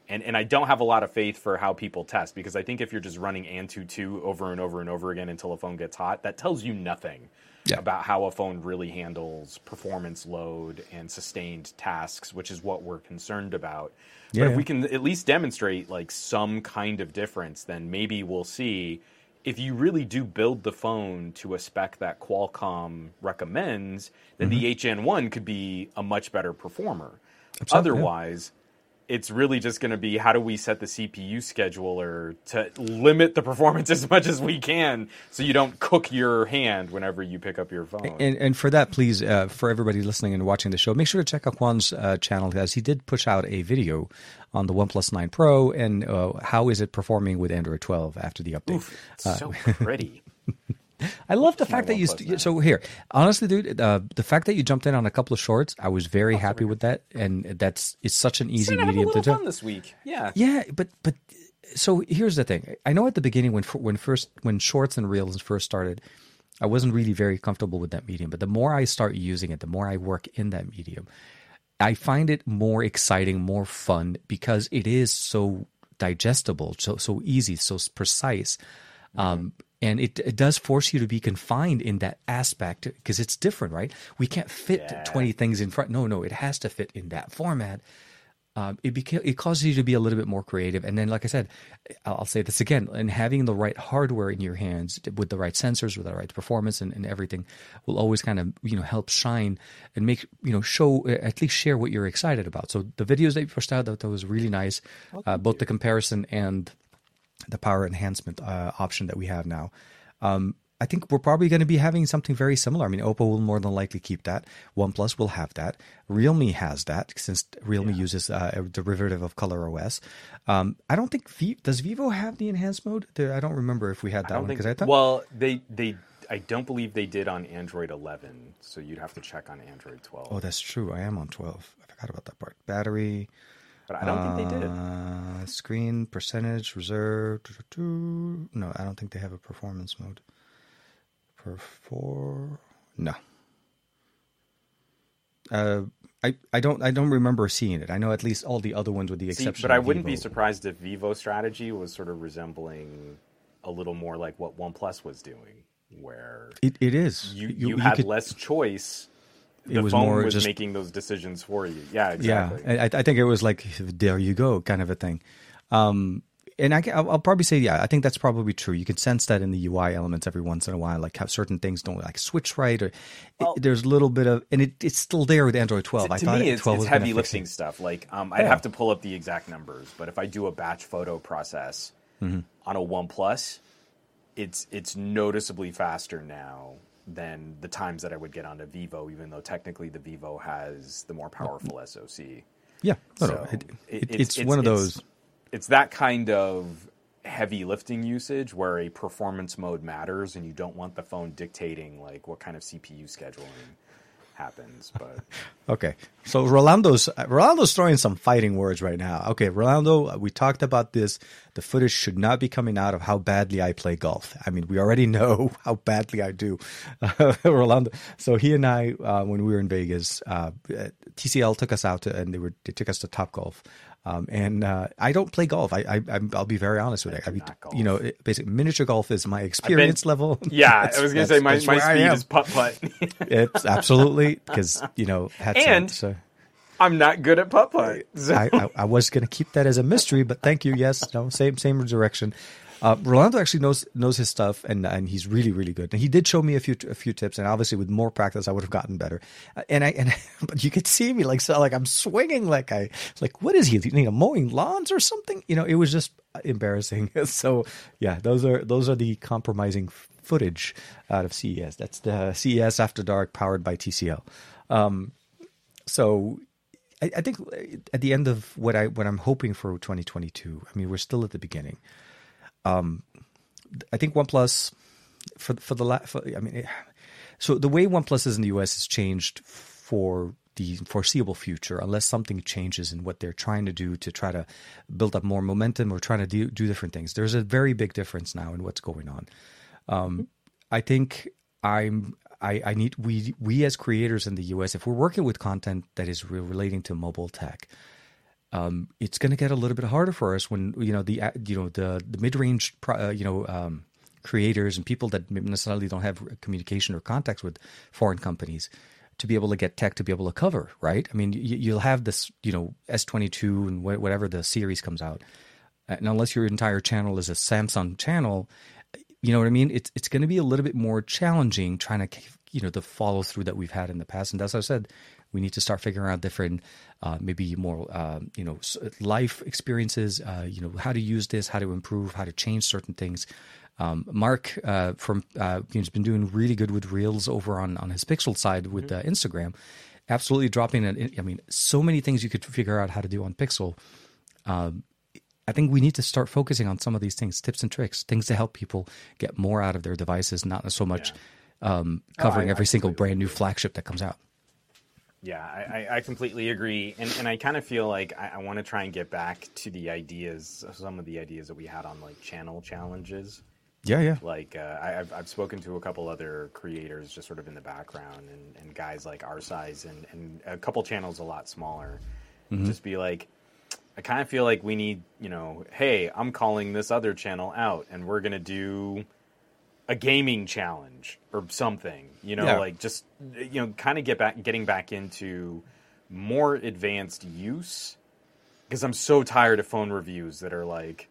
And, and I don't have a lot of faith for how people test because I think if you're just running Antutu over and over and over again until a phone gets hot, that tells you nothing Yeah. about how a phone really handles performance load and sustained tasks, which is what we're concerned about. But if yeah. we can at least demonstrate like some kind of difference, then maybe we'll see if you really do build the phone to a spec that Qualcomm recommends, then the 8 Gen 1 could be a much better performer. Mm-hmm. yeah. Otherwise, it's really just going to be how do we set the CPU scheduler to limit the performance as much as we can so you don't cook your hand whenever you pick up your phone. And, and for that, please, uh, for everybody listening and watching the show, make sure to check out Juan's uh, channel as he did push out a video on the OnePlus 9 Pro and uh, how is it performing with Android 12 after the update. it's so pretty. I love the fact that you. St- so here, honestly, dude, uh, the fact that you jumped in on a couple of shorts, I was very happy with that, and that's it's such an easy We're gonna have a medium to do. fun this week. Yeah. Yeah, but but so here's the thing. I know at the beginning when when first when shorts and reels first started, I wasn't really very comfortable with that medium. But the more I start using it, the more I work in that medium, I find it more exciting, more fun because it is so digestible, so so easy, so precise. Um, and it, it does force you to be confined in that aspect because it's different, right? We can't fit Yeah. 20 things in front. No, no, it has to fit in that format um, it beca- it causes you to be a little bit more creative. And then, like I said, I'll, say this again: and having the right hardware in your hands with the right sensors, with the right performance, and, and everything, will always kind of you know help shine and make you know show at least share what you're excited about. So the videos that you pushed out that, that was really nice, uh, both the comparison and the power enhancement uh, option that we have now. Um, I think we're probably going to be having something very similar. I mean, Oppo will more than likely keep that. OnePlus will have that. Realme has that since Realme uses uh, a derivative of Color OS. Um, I don't think v- does Vivo have the enhanced mode. There, I don't remember if we had that one because I thought. well, they they I don't believe they did on Android 11, so you'd have to check on Android 12. oh, that's true. I am on 12. I forgot about that part. Battery. But I don't think they did. Uh, screen percentage reserve. doo, doo, doo. No, I don't think they have a performance mode. Perfor no. Uh, I I don't I don't remember seeing it. I know at least all the other ones with the See, exception. but I wouldn't be surprised if Vivo strategy was sort of resembling a little more like what OnePlus was doing, where It it is. you you, had less choice. The It was phone more was just- making those decisions for you. Yeah, Yeah, exactly. I, I think it was like there you go kind of a thing. Um, and I, can- I'll, I'll probably say yeah, I think that's probably true. You can sense that in the UI elements every once in a while, like how certain things don't like switch right, or Well- it, there's a little bit of, and it, it's still there with Android 12. I to thought me, it's, 12 it's heavy lifting it. stuff. Like, um, I'd Yeah. have to pull up the exact numbers, but if I do a batch photo process Mm-hmm. on a OnePlus, it's it's noticeably faster now than the times that I would get onto Vivo, even though technically the Vivo has the more powerful SoC. Yeah, no, So it, it- it, it's, one of those. It's that kind of heavy lifting usage where a performance mode matters, and you don't want the phone dictating like what kind of CPU scheduling happens. But Okay, so Rolando's Rolando's throwing some fighting words right now. Okay, Rolando, we talked about this. The footage should not be coming out of how badly I play golf. I mean, we already know how badly I do, Rolando. So he and I, uh, when we were in Vegas, uh, TCL took us out to, and they were they took us to Top Golf. Um, and uh, I don't play golf. I, I I'm- I'll be very honest with you. I mean, you know, basically, miniature golf is my experience level. yeah, I was gonna say my, my speed is putt putt. It's absolutely because you know some- And- so. I'm not good at putt putt. I, I, I was going to keep that as a mystery, but thank you. Yes, no, same same direction. Uh, Rolando actually knows knows his stuff, and and he's really really good. And he did show me a few a few tips, and obviously with more practice, I would have gotten better. Uh, and I and but you could see me like so like I'm swinging like I like what is he? You know, mowing lawns or something? You know, it was just embarrassing. so yeah, those are those are the compromising footage out of CES. That's the CES After Dark powered by TCL. Um, so I, I think at the end of what I what I'm hoping for 2022. I mean, we're still at the beginning. Um, I think OnePlus for for the la- for, I mean, it, so the way OnePlus is in the US has changed for the foreseeable future, unless something changes in what they're trying to do to try to build up more momentum or trying to do, do different things. There's a very big difference now in what's going on. Um, I think I'm I, I need we we as creators in the US, if we're working with content that is re- relating to mobile tech, um, it's going to get a little bit harder for us when you know the uh, you know the the mid range uh, you know um, creators and people that necessarily don't have communication or contacts with foreign companies to be able to get tech to be able to cover right. I mean, you, will have this you know S twenty two and wh- whatever the series comes out, and unless your entire channel is a Samsung channel, you know what I mean? It's it's going to be a little bit more challenging trying to you know the follow through that we've had in the past. And as I said, we need to start figuring out different, uh, maybe more uh, you know life experiences. Uh, you know how to use this, how to improve, how to change certain things. Um, Mark uh, from uh, has been doing really good with reels over on on his Pixel side with mm-hmm. Instagram. Absolutely dropping it. I mean, so many things you could figure out how to do on Pixel. Um, I think we need to start focusing on some of these things, tips and tricks, things to help people get more out of their devices, not so much yeah. um, covering oh, I, every I single brand new flagship that comes out. Yeah, I, I completely agree, and and I kind of feel like I, I want to try and get back to the ideas, some of the ideas that we had on like channel challenges. Yeah, yeah. Like uh, I, have I've spoken to a couple other creators just sort of in the background, and, and guys like our size, and and a couple channels a lot smaller. Mm-hmm. Just be like, I kind of feel like we need, you know, hey, I'm calling this other channel out and we're going to do a gaming challenge or something, you know, yeah. like just, you know, kind of get back, getting back into more advanced use. Because I'm so tired of phone reviews that are like,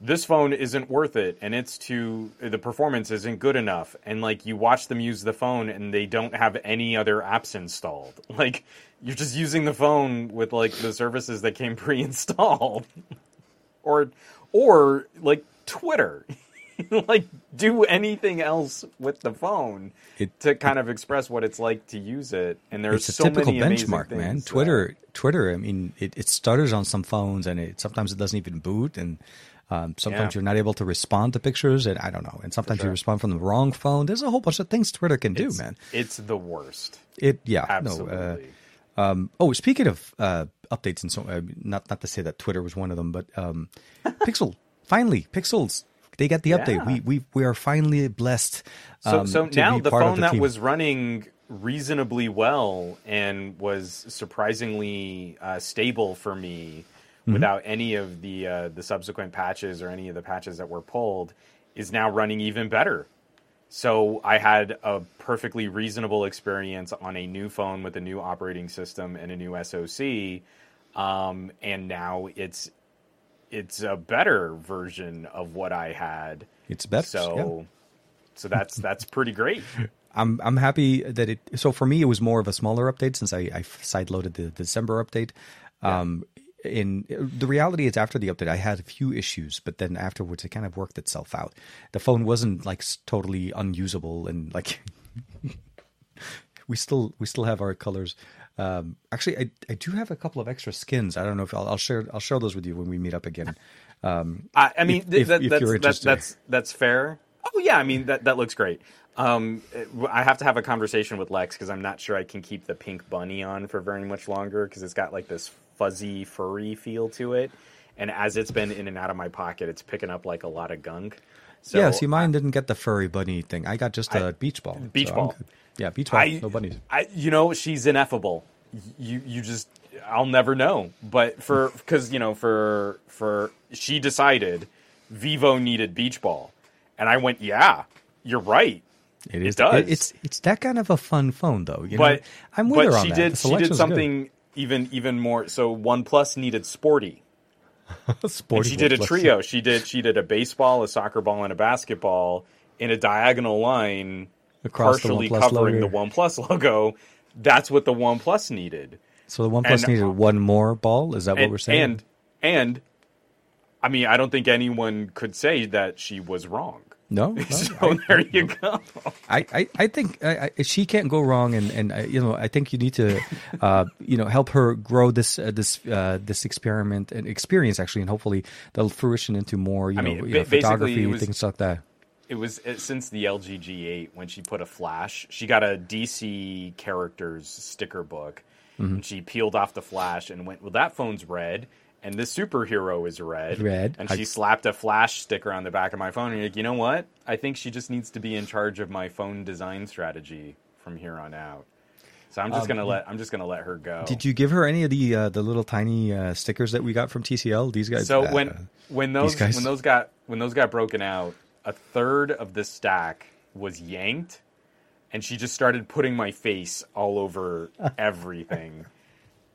this phone isn't worth it and it's too the performance isn't good enough and like you watch them use the phone and they don't have any other apps installed. Like you're just using the phone with like the services that came pre-installed. Or or like twitter like do anything else with the phone it, to kind of express what it's like to use it and there's it's a so typical many benchmark man twitter twitter i mean it, it stutters on some phones and it sometimes it doesn't even boot and um, sometimes yeah. you're not able to respond to pictures, and I don't know. And sometimes sure. you respond from the wrong phone. There's a whole bunch of things Twitter can do, it's, man. It's the worst. It yeah absolutely. No, uh, um, oh, speaking of uh, updates and so, uh, not not to say that Twitter was one of them, but um, Pixel finally Pixels they got the yeah. update. We we we are finally blessed. Um, so so now the phone the that team. was running reasonably well and was surprisingly uh, stable for me mm-hmm. without any of the uh, the subsequent patches or any of the patches that were pulled is now running even better. So I had a perfectly reasonable experience on a new phone with a new operating system and a new SoC, um, and now it's it's a better version of what I had. It's better. So, yeah. so that's that's pretty great. I'm I'm happy that it. So for me, it was more of a smaller update since I, I sideloaded the December update. Um, in the reality is after the update i had a few issues but then afterwards it kind of worked itself out the phone wasn't like totally unusable and like we still we still have our colors um, actually I, I do have a couple of extra skins i don't know if i'll, I'll share i'll share those with you when we meet up again um, I, I, mean if, that, if, that's, if that's, that's that's fair oh yeah i mean that that looks great um, I have to have a conversation with Lex because I'm not sure I can keep the pink bunny on for very much longer because it's got like this fuzzy, furry feel to it. And as it's been in and out of my pocket, it's picking up like a lot of gunk. So, yeah, see, mine didn't get the furry bunny thing. I got just a I, beach ball. Beach so ball. Yeah, beach ball. I, no bunnies. I, you know, she's ineffable. You, you just, I'll never know. But for, because you know, for, for, she decided Vivo needed beach ball, and I went, yeah, you're right. It is. It does. It's it's that kind of a fun phone, though. You know? But I'm with but her on she that. did. She did something even even more. So OnePlus needed sporty. sporty. And she did a trio. She did she did a baseball, a soccer ball, and a basketball in a diagonal line, Across partially the covering logo. the OnePlus logo. That's what the OnePlus needed. So the OnePlus and, needed one more ball. Is that and, what we're saying? And and I mean, I don't think anyone could say that she was wrong. No, no so I, there you go. I, I, I think I, I, she can't go wrong, and and uh, you know I think you need to, uh, you know, help her grow this uh, this uh, this experiment and experience actually, and hopefully that'll fruition into more you know, mean, you know photography was, things like that. It was it, since the LG G8 when she put a flash. She got a DC characters sticker book, mm-hmm. and she peeled off the flash and went, "Well, that phone's red." and this superhero is red. Red. And I- she slapped a flash sticker on the back of my phone. And you're like, you know what? I think she just needs to be in charge of my phone design strategy from here on out. So I'm just gonna let I'm just gonna let her go. Um, Did you give her any of the uh, the little tiny uh, stickers that we got from TCL? These guys. So uh, when when those when those got when those got broken out, a third of the stack was yanked, and she just started putting my face all over everything.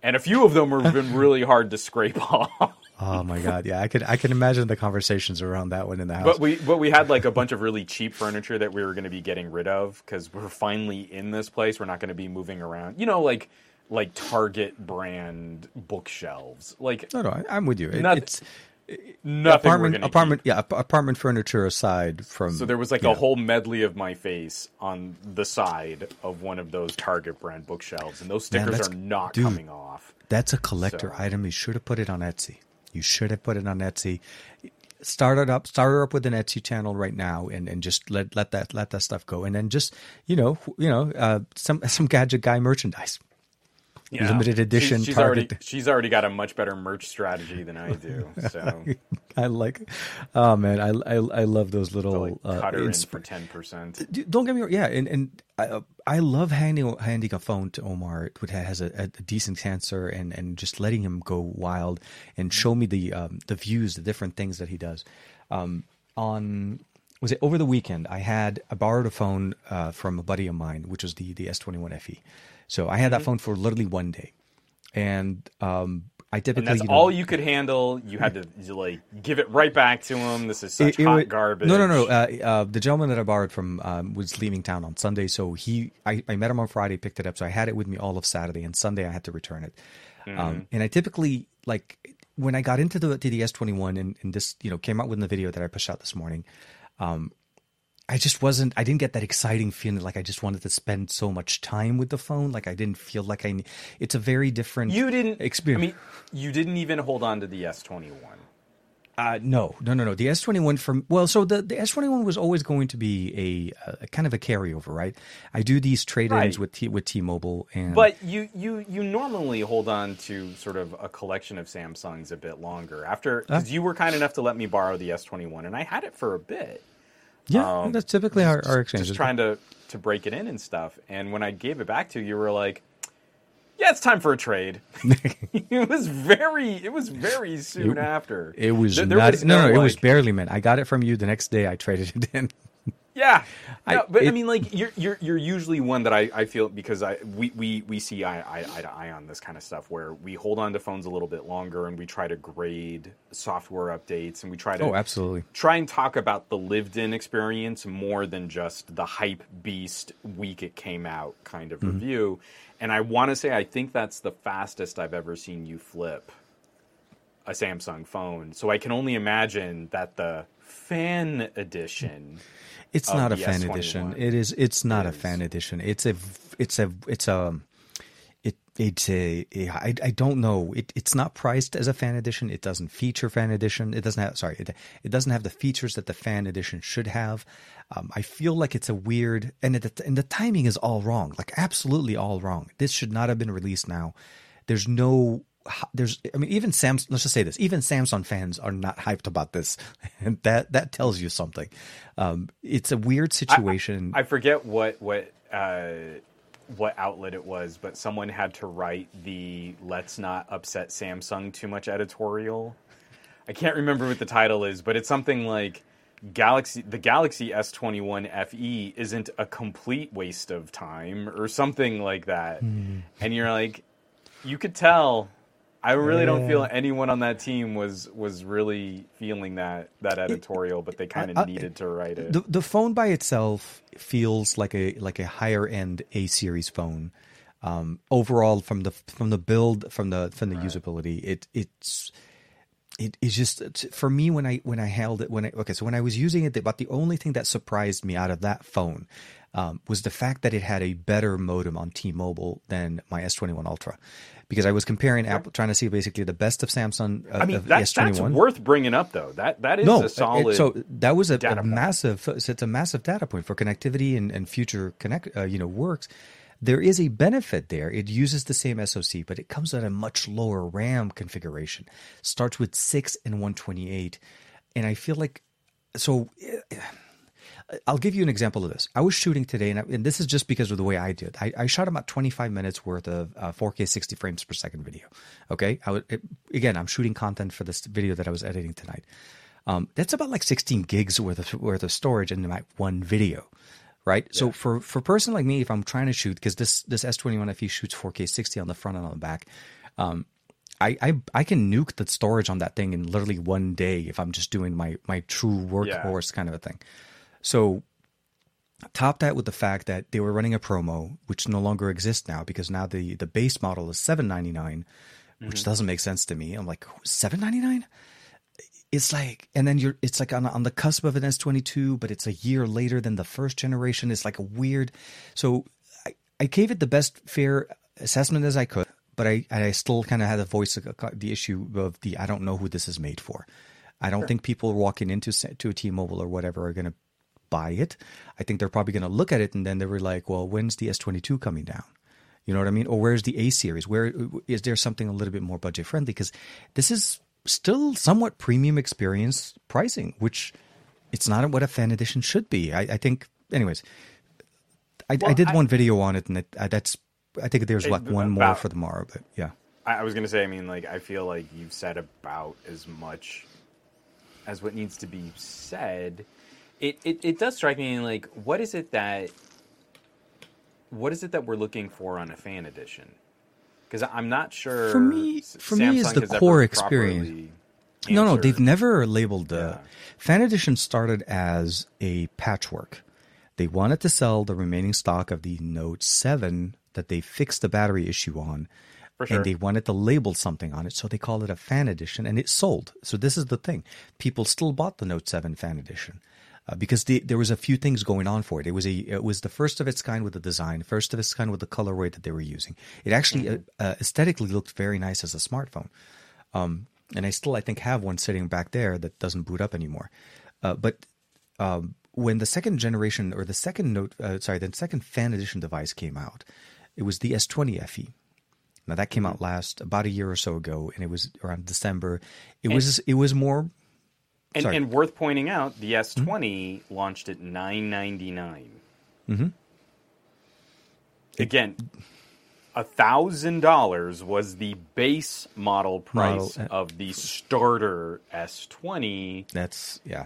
And a few of them have been really hard to scrape off. oh my god, yeah, I could I can imagine the conversations around that one in the house. But we but we had like a bunch of really cheap furniture that we were going to be getting rid of because we're finally in this place. We're not going to be moving around. You know, like like Target brand bookshelves. Like no, no, I'm with you. It, Nothing- it's nothing. apartment apartment keep. yeah apartment furniture aside from So there was like a know, whole medley of my face on the side of one of those Target brand bookshelves, and those stickers that's- are not dude. coming off. That's a collector So- item. You should have put it on Etsy. You should have put it on Etsy. Start it up. Start her up with an Etsy channel right now, and, and just let let that let that stuff go. And then just you know you know uh, some some gadget guy merchandise. Limited edition She's, she's Target. already she's already got a much better merch strategy than I do. So I like. Oh man, I I, I love those little. like uh, cut her in for ten percent. Don't get me wrong. Yeah, and and I, uh, I love handing handing a phone to Omar, which has a, a decent sensor, and and just letting him go wild and show me the um, the views, the different things that he does. Um, on was it over the weekend? I had I borrowed a phone uh, from a buddy of mine, which was the the S twenty one FE. So I had that phone for literally one day, and um, I typically And that's you know, all you could handle. You had to you, like give it right back to him. This is such It- it hot wa- garbage. No, no, no. Uh, uh, the gentleman that I borrowed from um, was leaving town on Sunday, so he I, I met him on Friday, picked it up, so I had it with me all of Saturday, and Sunday I had to return it. Mm-hmm. Um, and I typically like when I got into the to the S twenty one, and and this you know came out with the video that I pushed out this morning. Um, I just wasn't. I didn't get that exciting feeling like I just wanted to spend so much time with the phone. Like I didn't feel like I. It's a very different. you didn't. experience. I mean, you didn't even hold on to the S twenty one. Uh, no, no, no, no. The S twenty one from well, so the the S twenty one was always going to be a, a kind of a carryover, right? I do these trade ins Right. with T, with T Mobile, and But you, you you normally hold on to sort of a collection of Samsungs a bit longer after because you were kind enough to let me borrow the S twenty one, and I had it for a bit. Yeah, that's typically our, our exchange. um, just trying to to break it in and stuff. And when I gave it back to you, you were like, "Yeah, it's time for a trade." it was very, it was very soon after. It was There- there not. was no, no, it was barely meant. I got it from you the next day. I traded it in. Yeah, I- no, but I mean, like you're you're you're usually one that I, I feel because I we we we see eye, eye eye to eye on this kind of stuff where we hold on to phones a little bit longer and we try to grade software updates and we try to Oh, absolutely. try and talk about the lived in experience more than just the hype beast week it came out kind of Mm-hmm. review. And I want to say I think that's the fastest I've ever seen you flip a Samsung phone. So I can only imagine that the fan edition It's not a fan S21 edition. It is. It's not a is. fan edition. It's a. It's a. It's a. It. It's a. I. I don't know. It. It's not priced as a fan edition. It doesn't feature fan edition. It doesn't have. Sorry. It. It doesn't have the features that the fan edition should have. Um, I feel like it's a weird and it, and the timing is all wrong. Like absolutely all wrong. This should not have been released now. There's no there's I mean even Samsung let's just say this even Samsung fans are not hyped about this and that that tells you something um it's a weird situation I forget what what uh, what outlet it was, but someone had to write the "Let's not upset Samsung too much" editorial. I can't remember what the title is, but it's something like Galaxy the Galaxy S21 FE isn't a complete waste of time or something like that. And you're like you could tell I really don't feel anyone on that team was was really feeling that that editorial, but they kind of needed to write it. the the phone by itself feels like a like a higher end A series phone. Um overall from the from the build from the from the usability it it's it is just for me when I when I held it when I okay so when I was using it but the only thing that surprised me out of that phone um, was the fact that it had a better modem on T-Mobile than my S21 Ultra because I was comparing Apple trying to see basically the best of Samsung uh, I mean, that, S21 that's worth bringing up, though. That that is no, a it- solid. so that was a, a massive. so It's a massive data point for connectivity and, and future connect. Uh, you know, works. there is a benefit there. It uses the same SoC, but it comes at a much lower RAM configuration. Starts with six and 128, and I feel like so. eh, I'll give you an example of this. I was shooting today, and, I, and this is just because of the way I did. I, I shot about 25 minutes worth of uh, 4K 60 frames per second video. Okay, I would, it, again, I'm shooting content for this video that I was editing tonight. Um, that's about like 16 gigs worth of worth of storage in my one video, right? So for for a person like me, if I'm trying to shoot, because this this S21 FE shoots 4K 60 on the front and on the back, um, I, I I can nuke the storage on that thing in literally one day if I'm just doing my my true workhorse kind of a thing. So top that with the fact that they were running a promo which no longer exists now because now the the base model is 799 which mm-hmm. doesn't make sense to me. I'm like 799 it's like and then you're it's like on, on the cusp of an s22 but it's a year later than the first generation. It's like a weird so i, I gave it the best fair assessment as i could but i i still kind of had a voice the, the issue of the i don't know who this is made for. I don't think people walking into to a t-mobile or whatever are going to buy it. I think they're probably going to look at it and then they were like, well, when's the S22 coming down? You know what I mean? Or where's the A series? Where is there something a little bit more budget friendly? Because this is still somewhat premium experience pricing, which it's not what a fan edition should be. I, I think, anyways, I, I did I- one video on it, and it, uh, that's I think there's It- what one more for tomorrow, but yeah. I, I was gonna say, I mean, like, I feel like you've said about as much as what needs to be said. It, it it does strike me like, what is it that what is it that we're looking for on a fan edition? Because I'm not sure. For me- for me, it's Samsung the core experience. No, no, they've never labeled the Yeah. fan edition started as a patchwork. They wanted to sell the remaining stock of the Note 7 that they fixed the battery issue on. Sure. And they wanted to label something on it, so they called it a fan edition, and it sold. So this is the thing: people still bought the Note Seven fan edition uh, because the, there was a few things going on for it. It was a it was the first of its kind with the design, first of its kind with the colorway that they were using. It actually Mm-hmm. uh, uh, aesthetically looked very nice as a smartphone Um, and I still I think have one sitting back there that doesn't boot up anymore. Uh, but um, when the second generation or the second note, uh, sorry, the second fan edition device came out, it was the S20 FE. Now that came out last about a year or so ago, and it was around December. It was it was more And, Sorry. and worth pointing out, the S20 launched at nine ninety nine. Mm-hmm. Again, a thousand dollars was the base model price Model, uh, of the starter S20, that's yeah.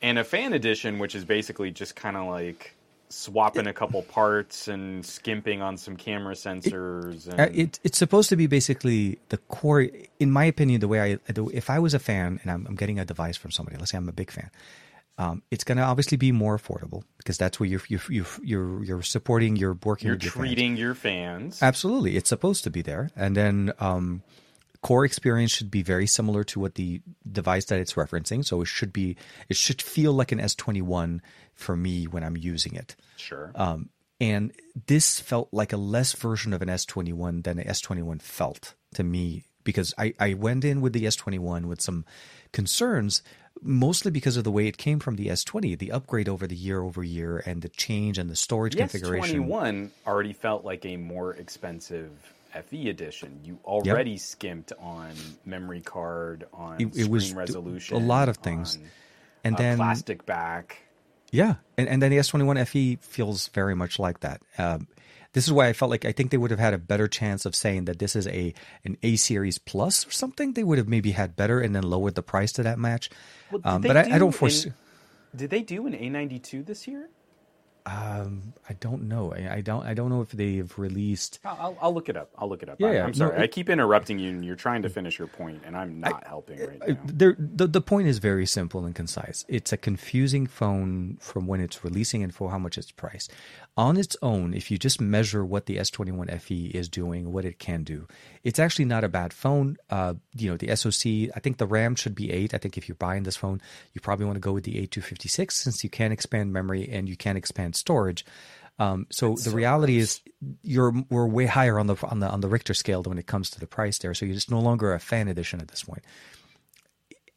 and a fan edition, which is basically just kind of like swapping a couple parts and skimping on some camera sensors. And, Uh, it, it's supposed to be basically the core. In my opinion, the way I, the, if I was a fan and I'm, I'm getting a device from somebody, let's say I'm a big fan, um, it's going to obviously be more affordable because that's where you're you're you're you're, you're supporting, you're working you're with your fans. treating your fans. Absolutely, it's supposed to be there, and then um, core experience should be very similar to what the device that it's referencing. So it should be, it should feel like an S twenty one for me when I'm using it. Sure. Um, and this felt like a less version of an S21 than the S21 felt to me because I, I went in with the S21 with some concerns, mostly because of the way it came from the S20, the upgrade over the year over year and the change and the storage The configuration. S21 already felt like a more expensive FE edition. You already skimped on memory card, on It- it screen was resolution, a lot of things. on, And uh, then plastic back. Yeah, and and then the S21 FE feels very much like that. Um, this is why I felt like I think they would have had a better chance of saying that this is a an A series plus or something. They would have maybe had better and then lowered the price to that match. Well, um, but I, I do don't foresee. an- Did they do an A92 this year? Um, I don't know. I, I don't. I don't know if they've released. I'll, I'll, look it up. I'll look it up. Yeah, I, I'm no, sorry. it- I keep interrupting you, and you're trying to finish your point, and I'm not helping right now. there, the the point is very simple and concise. It's a confusing phone from when it's releasing and for how much it's priced. On its own, if you just measure what the S21 FE is doing, what it can do, it's actually not a bad phone. Uh, you know, the SoC, I think the RAM should be eight. I think if you're buying this phone, you probably want to go with the A256 since you can expand memory and you can expand storage. Um, so the reality is, you're we're way higher on the on the on the Richter scale when it comes to the price there. So you're just no longer a fan edition at this point. point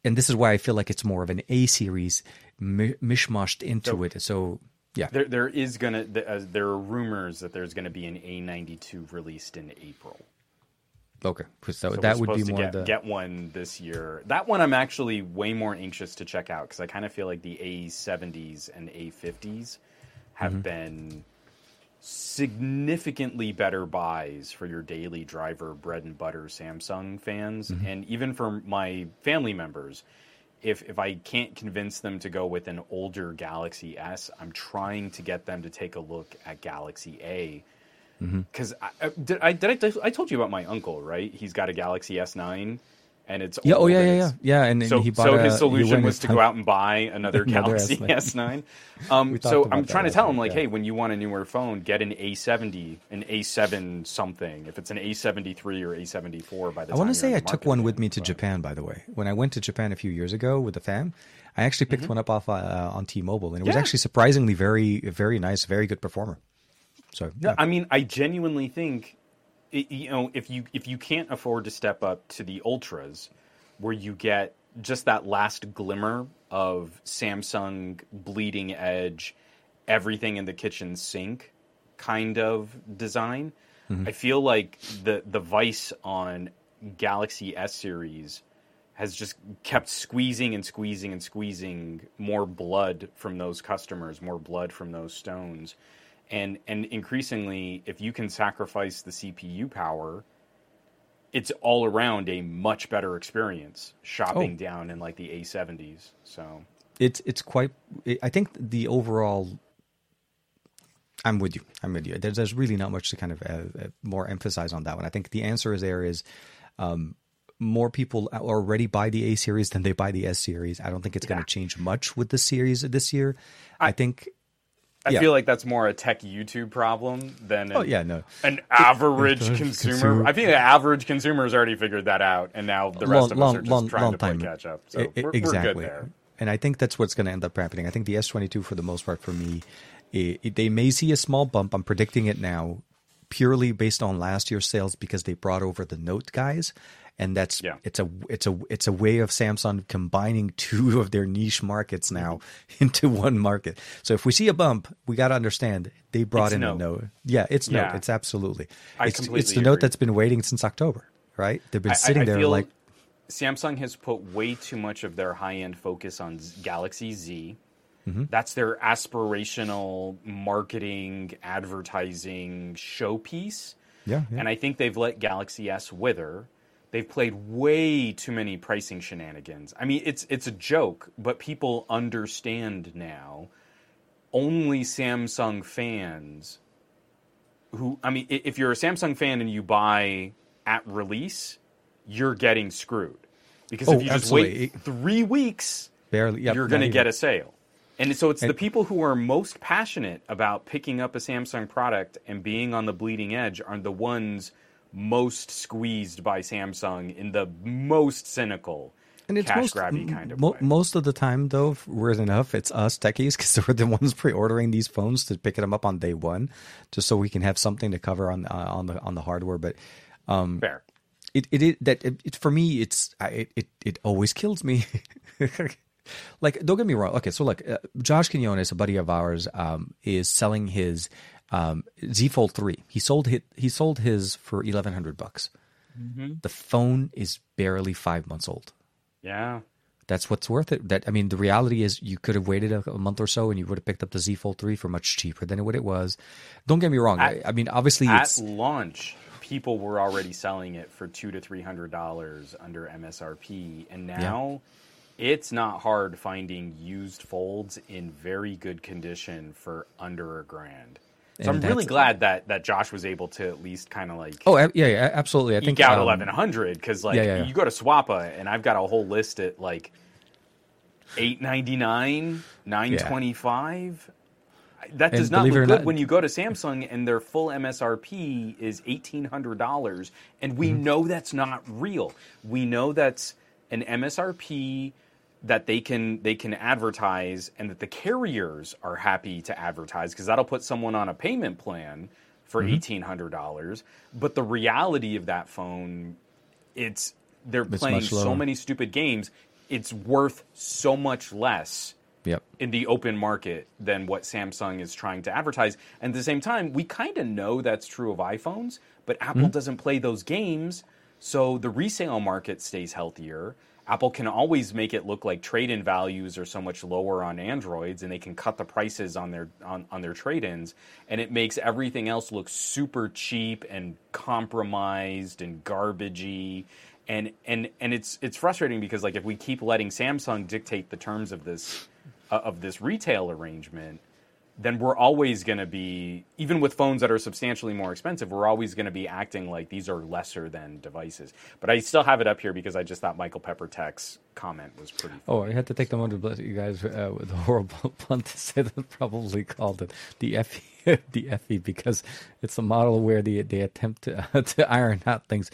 and this is why I feel like it's more of an A series mishmashed into So- it. So Yeah. There, there is gonna. Uh, there are rumors that there's gonna be an A92 released in April. Okay, so, So that would be more get, the get one this year. That one I'm actually way more anxious to check out because I kind of feel like the A70s and A50s have Mm-hmm. been significantly better buys for your daily driver bread and butter Samsung fans Mm-hmm. and even for my family members. If if I can't convince them to go with an older Galaxy S, I'm trying to get them to take a look at Galaxy A Mm-hmm. because I, I- did I did I, I told you about my uncle right? He's got a Galaxy S9, and it's yeah. Oh yeah, yeah, yeah, yeah. And, and So, he bought so his solution was to go out and buy another Another Galaxy S9. S9. Um, so I'm trying to tell him like, yeah. hey, when you want a newer phone, get an A70, an A7 something. If it's an A73 or A74 by the I want to say I took one with me to Japan. By the way, when I went to Japan a few years ago with the fam, I actually picked one up off uh, on T-Mobile, and it was Mm-hmm. Actually surprisingly very, very nice, very good performer. So No, yeah. I mean, I genuinely think, you know, if you if you can't afford to step up to the ultras, where you get just that last glimmer of Samsung bleeding edge, everything in the kitchen sink kind of design, mm-hmm. I feel like the the vice on Galaxy S series has just kept squeezing and squeezing and squeezing more blood from those customers, more blood from those stones. And and increasingly, if you can sacrifice the CPU power, it's all around a much better experience shopping Oh. down in like the A70s. So it's it's quite. I think the overall. I'm with you. I'm with you. There's, there's really not much to kind of uh, uh, more emphasize on that one. I think the answer is there is um, more people already buy the A series than they buy the S series. I don't think it's going to change much with the series this year. I, think. I Yeah. feel like that's more a tech YouTube problem than oh, an, Oh yeah, no. an average consumer. consumer. I think the average consumer has already figured that out, and now the rest of us are just trying to play catch up. So I- I- we're, we're exactly. good there. And I think that's what's going to end up happening. I think the S22, for the most part, for me, it, it- they may see a small bump. I'm predicting it now, purely based on last year's sales because they brought over the Note guys, and that's Yeah. it's a it's a it's a way of Samsung combining two of their niche markets now Mm-hmm. into one market. So if we see a bump, we got to understand they brought It's in Note. a Note. Yeah, it's Note. It's absolutely. I it's, it's completely the Note that's been waiting since October, right? They've been I- sitting I, there like Samsung has put way too much of their high end focus on Galaxy Z. Mm-hmm. That's their aspirational marketing, advertising showpiece. yeah, yeah. And I think they've let Galaxy S wither. They've played way too many pricing shenanigans. I mean, it's it's a joke, but people understand now. Only Samsung fans who I mean, if you're a Samsung fan and you buy at release, you're getting screwed. Because Oh, if you just absolutely. wait three weeks, barely. Yep, you're going to get a sale. And so it's the people who are most passionate about picking up a Samsung product and being on the bleeding edge are the ones most squeezed by Samsung in the most cynical and it's cash most, grabby kind of mo- way. most of the time though weird enough it's us techies because we're the ones pre-ordering these phones to pick them up on day one just so we can have something to cover on uh, on the on the hardware but Fair. it it, it that it, it for me it's I- it it, it always kills me like don't get me wrong okay so look uh, josh quinones a buddy of ours um is selling his um z fold 3 he sold his he sold his for 1100 bucks Mm-hmm. the phone is barely five months old Yeah. that's what's worth it. That I mean, the reality is, you could have waited a, a month or so, and you would have picked up the Z Fold three for much cheaper than what it was. Don't get me wrong. I, At- I mean, obviously, At launch, people were already selling it for two to three hundred dollars under MSRP, and now it's not hard finding used folds in very good condition for under a grand. So And I'm really glad that that Josh was able to at least kind of like oh yeah, yeah absolutely. I eke think out um, eleven hundred because like yeah, yeah, yeah. you go to Swappa and I've got a whole list at like eight ninety nine, nine twenty five. That does And not look good not- when you go to Samsung and their full MSRP is eighteen hundred dollars, and we Mm-hmm. know that's not real. We know that's an MSRP that they can they can advertise, and that the carriers are happy to advertise because that'll put someone on a payment plan for Mm-hmm. hundred dollars. But the reality of that phone, it's they're It's playing so many stupid games. It's worth so much less Yep. in the open market than what Samsung is trying to advertise. And at the same time, we kind of know that's true of iPhones, but Apple doesn't play those games, so the resale market stays healthier. Apple can always make it look like trade-in values are so much lower on Androids, and they can cut the prices on their on, on their trade-ins, and it makes everything else look super cheap and compromised and garbagey. And and and it's it's frustrating because like if we keep letting Samsung dictate the terms of this uh, of this retail arrangement, then we're always going to be even with phones that are substantially more expensive, we're always going to be acting like these are lesser than devices. But I still have it up here because I just thought Michael Pepper Tech's comment was pretty. Funny. Oh, I had to take the moment to bless you guys uh, with a horrible pun to say that probably called it the FE, the FE because it's a model where they they attempt to uh, to iron out things.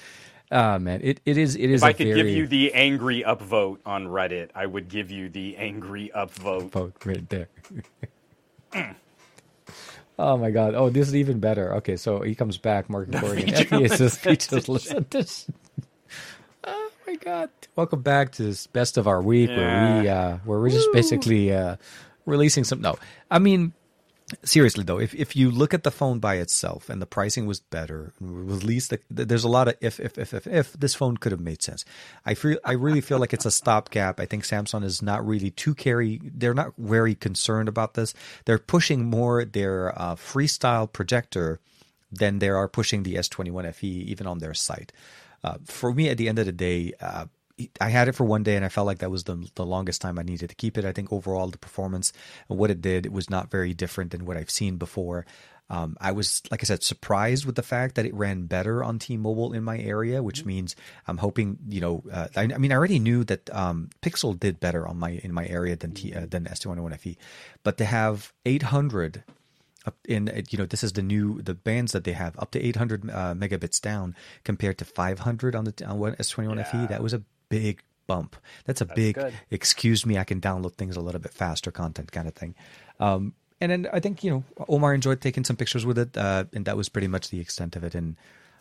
Ah, man, it, it is it is. If I could very give you the angry upvote on Reddit, I would give you the angry upvote. vote right there. Oh my god! Oh, this is even better. Okay, so he comes back, Mark Corrigan. FE is a speechless listen. This. Oh my god! Welcome back to this best of our week where we uh, where we're just basically uh, releasing some. No, I mean seriously though, if if you look at the phone by itself and the pricing was better, released the, there's a lot of if if if if if this phone could have made sense. I feel I really feel like it's a stopgap. I think Samsung is not really too carry. They're not very concerned about this. They're pushing more their uh, freestyle projector than they are pushing the S21 FE even on their site. Uh, for me, at the end of the day. Uh, I had it for one day and I felt like that was the the longest time I needed to keep it. I think overall the performance and what it did it was not very different than what I've seen before. Um, I was, like I said, surprised with the fact that it ran better on T-Mobile in my area, which means I'm hoping, you know, uh, I, I mean, I already knew that um, Pixel did better on my in my area than T, uh, than S21 FE, but to have 800 up in uh, you know this is the new the bands that they have up to 800 uh, megabits down compared to 500 on the on S21 FE that was a big bump that's a big good. excuse me I can download things a little bit faster content kind of thing um, and then I think you know Omar enjoyed taking some pictures with it uh, and that was pretty much the extent of it and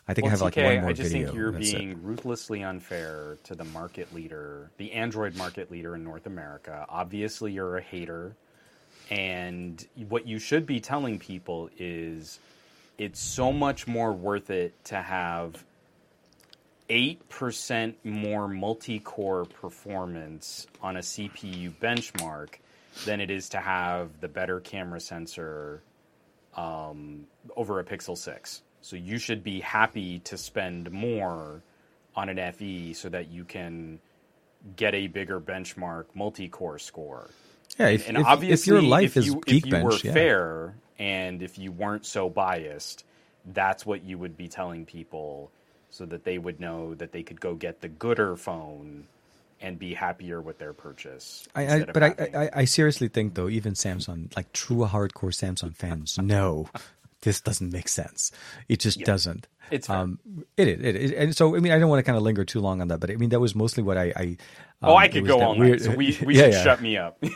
I think I have like one more I just video think you're That's it. being ruthlessly unfair to the market leader, the Android market leader in North America. Obviously, you're a hater, and what you should be telling people is it's so much more worth it to have 8% more multi-core performance on a CPU benchmark than it is to have the better camera sensor um, over a Pixel 6. So you should be happy to spend more on an FE so that you can get a bigger benchmark multi-core score. yeah if, And if, obviously, if your life if is you, if you were yeah. fair and if you weren't so biased, that's what you would be telling people so that they would know that they could go get the gooder phone and be happier with their purchase. I, I, but I, I, I seriously think though, even Samsung, like true hardcore Samsung fans, know this doesn't make sense. It just doesn't. It's fair. um, it is, it is, and so I mean, I don't want to kind of linger too long on that, but I mean, that was mostly what I. I Oh, um, I could go on. night. weird- So we, we yeah, should yeah. shut me up.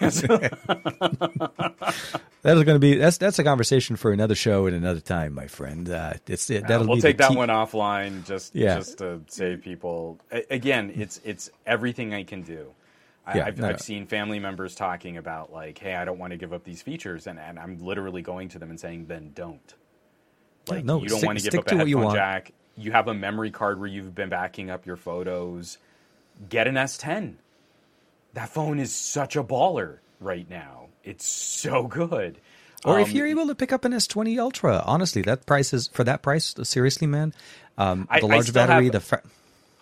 That is going to be that's that's a conversation for another show at another time, my friend. Uh, it's it, that'll we'll take that key- one offline just Yeah. just to save people. Again, it's it's everything I can do. I, Yeah, I've, no, I've no. seen family members talking about like, hey, I don't want to give up these features, and, and I'm literally going to them and saying, then don't. Like, no, you don't stick- want to give up a what you want. jack. You have a memory card where you've been backing up your photos. Get an S10. That phone is such a baller right now. It's so good. Or if Um, you're able to pick up an S20 Ultra, honestly, that price is for that price. Seriously, man, um, the I large still battery, have- the fra-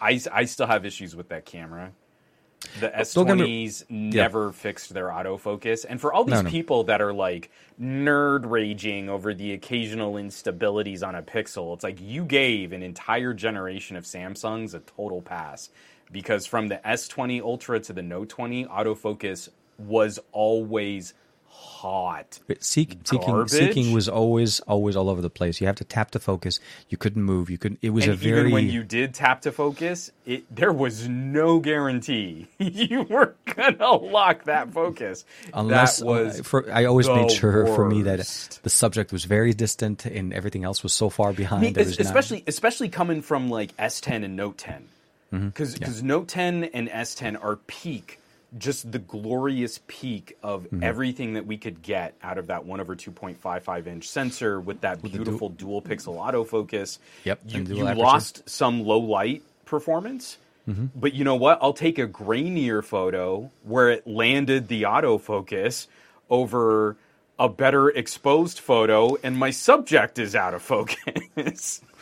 I, I still have issues with that camera. The don't get me- S20s never fixed their autofocus. And for all these No, no. people that are like nerd raging over the occasional instabilities on a Pixel, it's like you gave an entire generation of Samsungs a total pass. Because from the S20 Ultra to the Note 20, autofocus was always hot. Seek, seeking seeking was always always all over the place. You have to tap to focus. You couldn't move. You couldn't. It was And a very even when you did tap to focus, it there was no guarantee you were gonna lock that focus. unless that was for, I always made sure for me that the subject was very distant and everything else was so far behind. I mean, there es- was not- especially especially coming from like S10 and Note 10, Mm-hmm. because Note 10 and S10 are peak just the glorious peak of Mm-hmm. everything that we could get out of that 1 over 2.55 inch sensor with that beautiful dual pixel autofocus. Yep, You, you lost some low light performance. Mm-hmm. But you know what? I'll take a grainier photo where it landed the autofocus over a better exposed photo, and my subject is out of focus.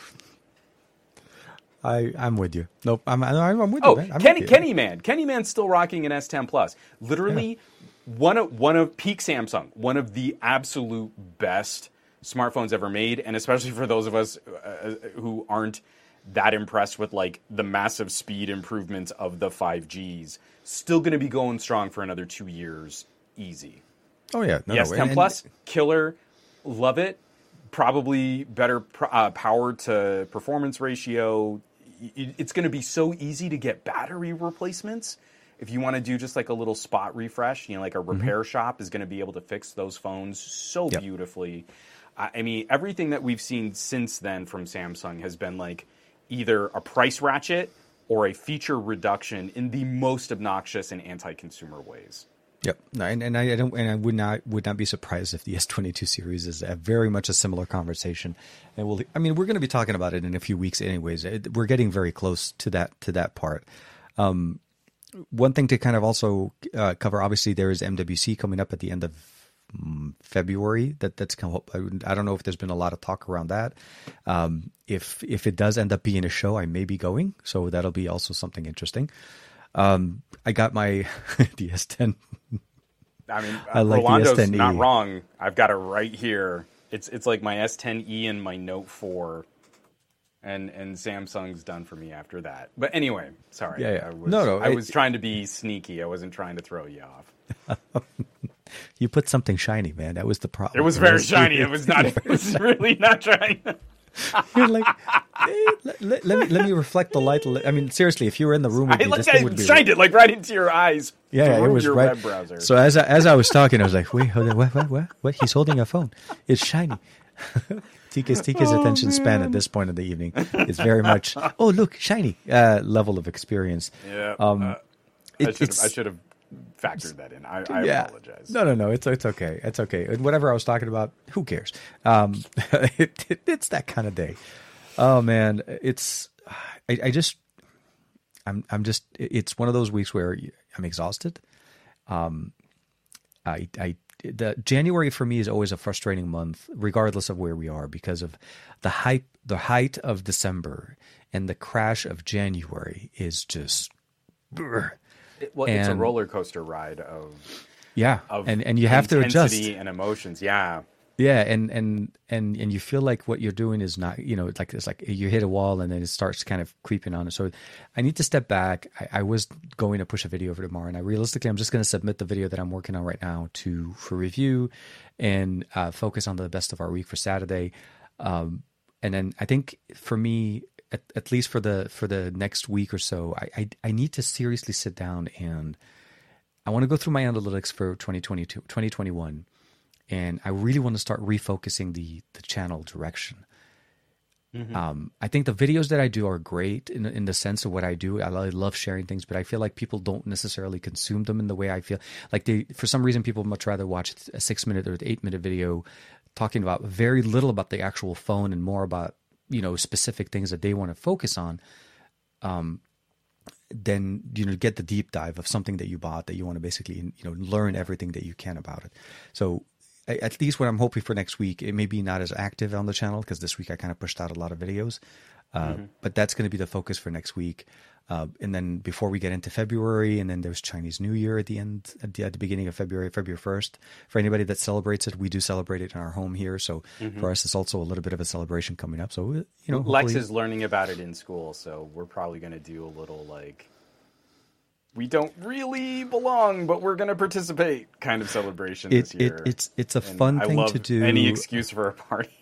I I'm with you. Nope, I'm I'm, with Oh, you. I'm Kenny. Kenny Man, Kenny Man's still rocking an S10 Plus. Literally, one of one of peak Samsung, one of the absolute best smartphones ever made, and especially for those of us uh, who aren't that impressed with like the massive speed improvements of the 5Gs, still going to be going strong for another two years, easy. Oh yeah, no, The no, S10 and- Plus, killer, love it. Probably better uh, power to performance ratio. It's going to be so easy to get battery replacements. If you want to do just like a little spot refresh, you know, like a repair shop is going to be able to fix those phones so Mm-hmm. Yep. beautifully. I I mean, everything that we've seen since then from Samsung has been like either a price ratchet or a feature reduction in the most obnoxious and anti-consumer ways. Yep. And, and I, I don't and I would not would not be surprised if the S twenty two series is a very much a similar conversation. And we'll I mean we're going to be talking about it in a few weeks anyways. We're getting very close to that to that part. Um, one thing to kind of also uh, cover obviously there is MWC coming up at the end of mm, February. That that's kind of, I I don't know if there's been a lot of talk around that. Um, if if it does end up being a show, I may be going, so that'll be also something interesting. Um, I got my the S10 I mean, I like Rolando's S10e. not wrong. I've got it right here. It's it's like my S10e and my Note 4, and and Samsung's done for me after that. But anyway, sorry. Yeah, yeah. I was, No, no, I it- was trying to be sneaky. I wasn't trying to throw you off. You put something shiny, man. That was the problem. It was very shiny. It was not. It was really not trying. You're like, eh, let, let- let me let me reflect the light. I mean, seriously, if you were in the room with I me, like this thing I would be. shined it like right into your eyes. yeah, it was your right. So as I, as I was talking, I was like, wait, hold on, what, what, what, what? He's holding a phone. It's shiny. TK's TK's Oh, attention span at this point of the evening is very much, oh look, shiny uh, level of experience. yeah, Um, uh, it- I should have. It's- I should have factored that in. I, I yeah. apologize. No, no, no. It's it's okay. It's okay. And whatever I was talking about, who cares? Um, it, it, it's that kind of day. Oh man, it's I, I just I'm I'm just it's one of those weeks where I'm exhausted. Um, I I the January for me is always a frustrating month, regardless of where we are, because of the hype, the height of December and the crash of January is just. brr. It- well, it's a roller coaster ride of Yeah, of and and you have to adjust. and emotions. Yeah, Yeah, and and and and you feel like what you're doing is not, you know, it's like it's like you hit a wall and then it starts kind of creeping on it. So I need to step back. I, I was going to push a video over tomorrow, and I realistically, I'm just going to submit the video that I'm working on right now to for review, and uh, focus on the best of our week for Saturday. Um, and then I think for me, at, at least for the for the next week or so, I, I I need to seriously sit down and I want to go through my analytics for 2022, 2021 and I really want to start refocusing the the channel direction. Um, I think the videos that I do are great in in the sense of what I do. I lo- love sharing things, but I feel like people don't necessarily consume them in the way I feel. Like they, for some reason, people much rather watch a six minute or eight minute video talking about very little about the actual phone and more about you know specific things that they want to focus on um then you know get the deep dive of something that you bought that you want to basically you know learn everything that you can about it. So at least what i'm hoping for next week it may be not as active on the channel because this week i kind of pushed out a lot of videos uh, but that's going to be the focus for next week uh, and then before we get into february and then there's chinese new year at the end at the, at the beginning of february february 1st for anybody that celebrates it we do celebrate it in our home here. So for us it's also a little bit of a celebration coming up. So you know Lex hopefully- is learning about it in school, so we're probably going to do a little like we don't really belong, but we're going to participate kind of celebration it, this it, year. it's it's a And fun I thing to do. Any excuse for a party.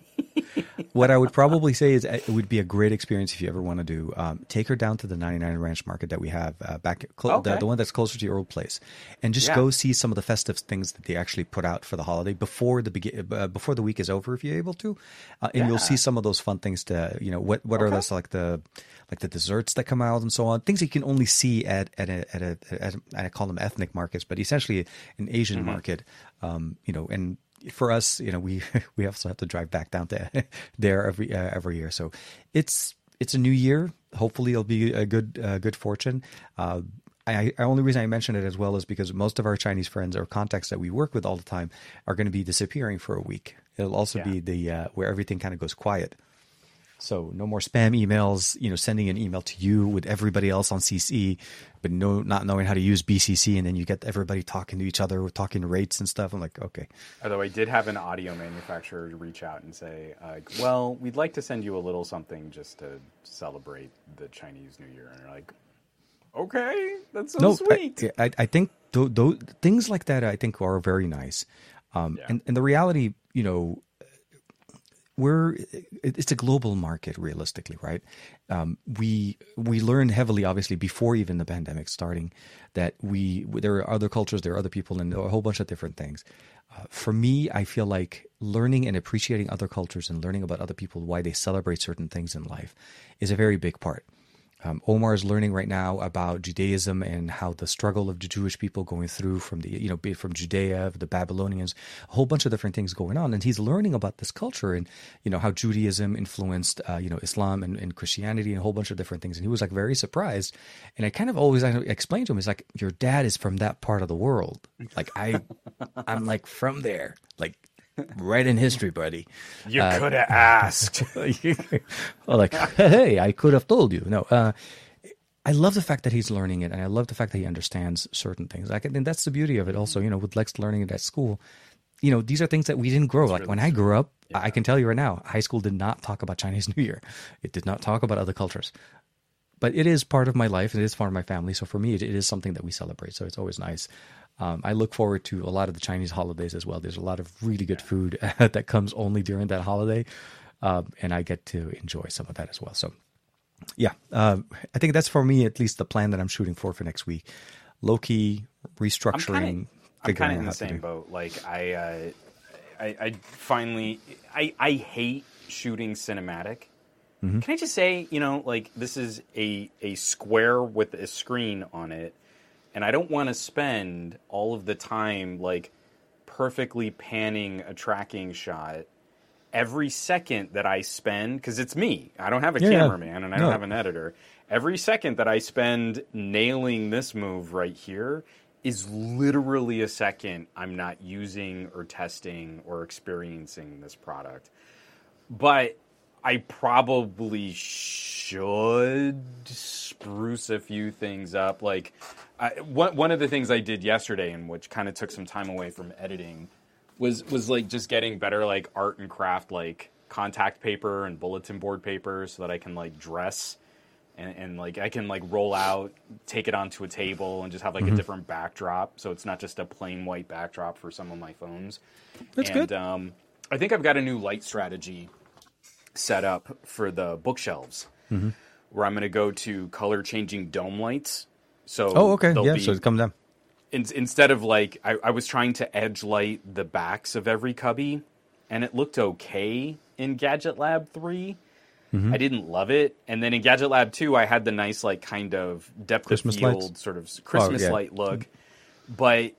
What I would probably say is uh, it would be a great experience if you ever want to do. Um, take her down to the 99 Ranch Market that we have uh, back, cl- Okay. the, the one that's closer to your old place, and just Yeah. go see some of the festive things that they actually put out for the holiday before the begin uh, before the week is over, if you're able to, uh, and you'll see some of those fun things. To you know, what what are those like the like the desserts that come out and so on, things you can only see at at a, at a, at a I call them ethnic markets, but essentially an Asian Mm-hmm. market. Um, you know, and for us, you know, we we also have to drive back down to there every uh, every year. So it's it's a new year. Hopefully, it'll be a good uh, good fortune. Uh, I, I only reason I mention it as well is because most of our Chinese friends or contacts that we work with all the time are going to be disappearing for a week. It'll also Yeah. be the uh, where everything kind of goes quiet. So no more spam emails, you know, sending an email to you with everybody else on CC, but no, not knowing how to use BCC, and then you get everybody talking to each other, talking rates and stuff. I'm like, okay, Although I did have an audio manufacturer reach out and say, uh, "Well, we'd like to send you a little something just to celebrate the Chinese New Year." And you're like, "Okay, that's so no, sweet." I, I, I think th- th- things like that I think are very nice. Um, Yeah. and, and the reality, you know, we're it's a global market realistically, right? Um, we we learned heavily, obviously, before even the pandemic starting, that we there are other cultures, there are other people, and a whole bunch of different things. Uh, for me, I feel like learning and appreciating other cultures and learning about other people, why they celebrate certain things in life, is a very big part. Um, Omar is learning right now about Judaism and how the struggle of the Jewish people going through from the you know from Judea, the Babylonians, a whole bunch of different things going on, and he's learning about this culture and you know how Judaism influenced uh, you know Islam and, and Christianity and a whole bunch of different things, and he was like very surprised. And I kind of always I explained to him, it's like your dad is from that part of the world, like I, I'm like from there, like right in history, buddy. You could have asked. Well, like, hey, I could have told you. No, uh, I love the fact that he's learning it, and I love the fact that he understands certain things. Like, and that's the beauty of it. Also, you know, with Lex learning it at school, you know, these are things that we didn't grow. like when I grew up, I can tell you right now, high school did not talk about Chinese New Year. It did not talk about other cultures. But it is part of my life, and it is part of my family. So for me, it, it is something that we celebrate. So it's always nice. Um, I look forward to a lot of the Chinese holidays as well. There's a lot of really good food that comes only during that holiday, um, and I get to enjoy some of that as well. So, yeah, um, I think that's for me at least the plan that I'm shooting for for next week. Low key restructuring, I'm kind of in the same boat. Like I, uh, I, I finally, I, I hate shooting cinematic. Mm-hmm. Can I just say, you know, like this is a a square with a screen on it, and I don't want to spend all of the time like perfectly panning a tracking shot every second that I spend because it's me. I don't have a Yeah, cameraman and I don't have an editor. Every second that I spend nailing this move right here is literally a second I'm not using or testing or experiencing this product. But I probably should spruce a few things up. Like I, one one of the things I did yesterday, and which kind of took some time away from editing, was was like just getting better like art and craft like contact paper and bulletin board paper so that I can like dress and, and like I can like roll out, take it onto a table, and just have like Mm-hmm. a different backdrop. So it's not just a plain white backdrop for some of my phones. That's and, good. Um, I think I've got a new light strategy set up for the bookshelves, Mm-hmm. where I'm going to go to color changing dome lights. So Oh, okay, yeah. be- So it comes down. in, instead of like I, I was trying to edge light the backs of every cubby and it looked okay in gadget lab 3 Mm-hmm. i didn't love it and then in gadget lab 2 i had the nice like kind of depth Christmas of field lights? sort of christmas yeah. light look but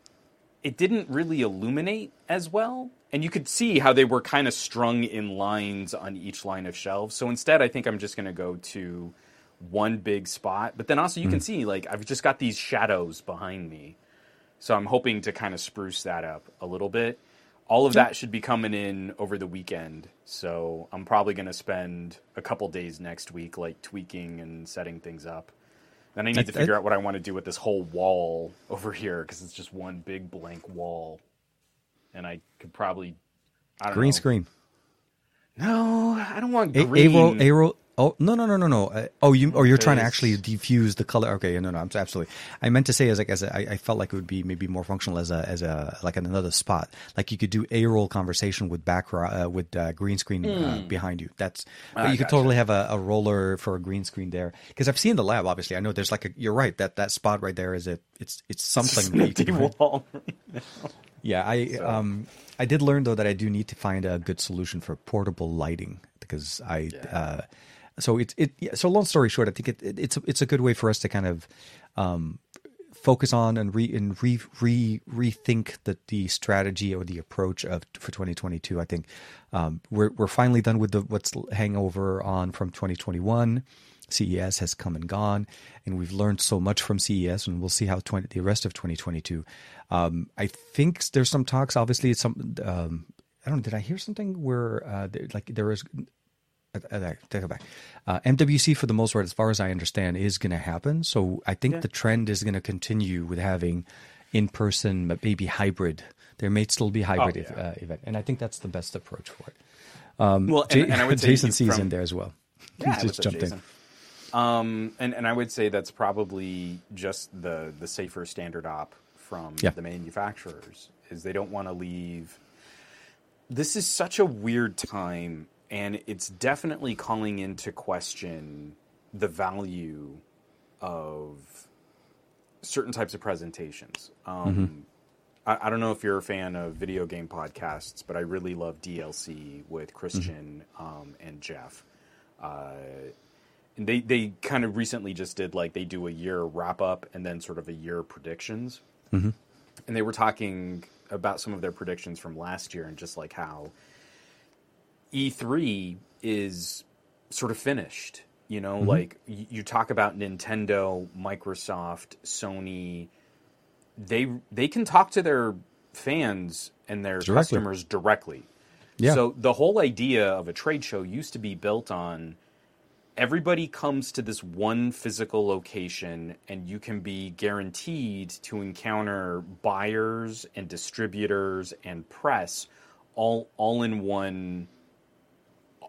it didn't really illuminate as well and you could see how they were kind of strung in lines on each line of shelves so instead i think i'm just going to go to one big spot but then also you Hmm. can see like i've just got these shadows behind me so I'm hoping to kind of spruce that up a little bit. All of that should be coming in over the weekend. So I'm probably going to spend a couple days next week, like tweaking and setting things up. Then I need I- to figure I- out what I want to do with this whole wall over here because it's just one big blank wall. And I could probably, I don't Green know. screen. No, I don't want A- green. Aero, Aero, Oh no no no no no! Uh, oh, you or you're trying to actually diffuse the color. Okay, no no, I'm absolutely. I meant to say as like as a, I, I felt like it would be maybe more functional as a as a like in another spot. Like you could do a roll conversation with background uh, with uh, green screen uh, behind you. That's but you could gotcha. totally have a, a roller for a green screen there because I've seen the lab. Obviously, I know there's like a. You're right that that spot right there is a. It's it's something. that you can- wall. yeah, I um I did learn though that I do need to find a good solution for portable lighting because I uh so it's it yeah, so long story short I think it, it it's a, it's a good way for us to kind of um focus on and re and re, re rethink the the strategy or the approach of for 2022 I think um we're we're finally done with the what's hangover on from 2021 CES has come and gone, and we've learned so much from CES, and we'll see how 20, the rest of 2022. Um, I think there's some talks. Obviously, it's some. Um, I don't. know, Did I hear something where uh, like there is? Take it back. Uh, MWC, for the most part, as far as I understand, is going to happen. So I think the trend is going to continue with having in-person, but maybe hybrid. There may still be hybrid Oh, yeah. uh, event, and I think that's the best approach for it. well, Ja- and, and I would say Jason sees from- in there as well. Yeah, He's just jumped in. Um, and and I would say that's probably just the the safer standard op from Yeah. the manufacturers is they don't want to leave. This is such a weird time, and it's definitely calling into question the value of certain types of presentations. Um, I, I don't know if you're a fan of video game podcasts, but I really love DLC with Christian um, and Jeff. Uh, and they they kind of recently just did like they do a year wrap up and then sort of a year predictions. And they were talking about some of their predictions from last year and just like how E3 is sort of finished. You know, mm-hmm. like you talk about Nintendo, Microsoft, Sony. They they can talk to their fans and their Directly. customers directly. Yeah. So the whole idea of a trade show used to be built on everybody comes to this one physical location and you can be guaranteed to encounter buyers and distributors and press all all in one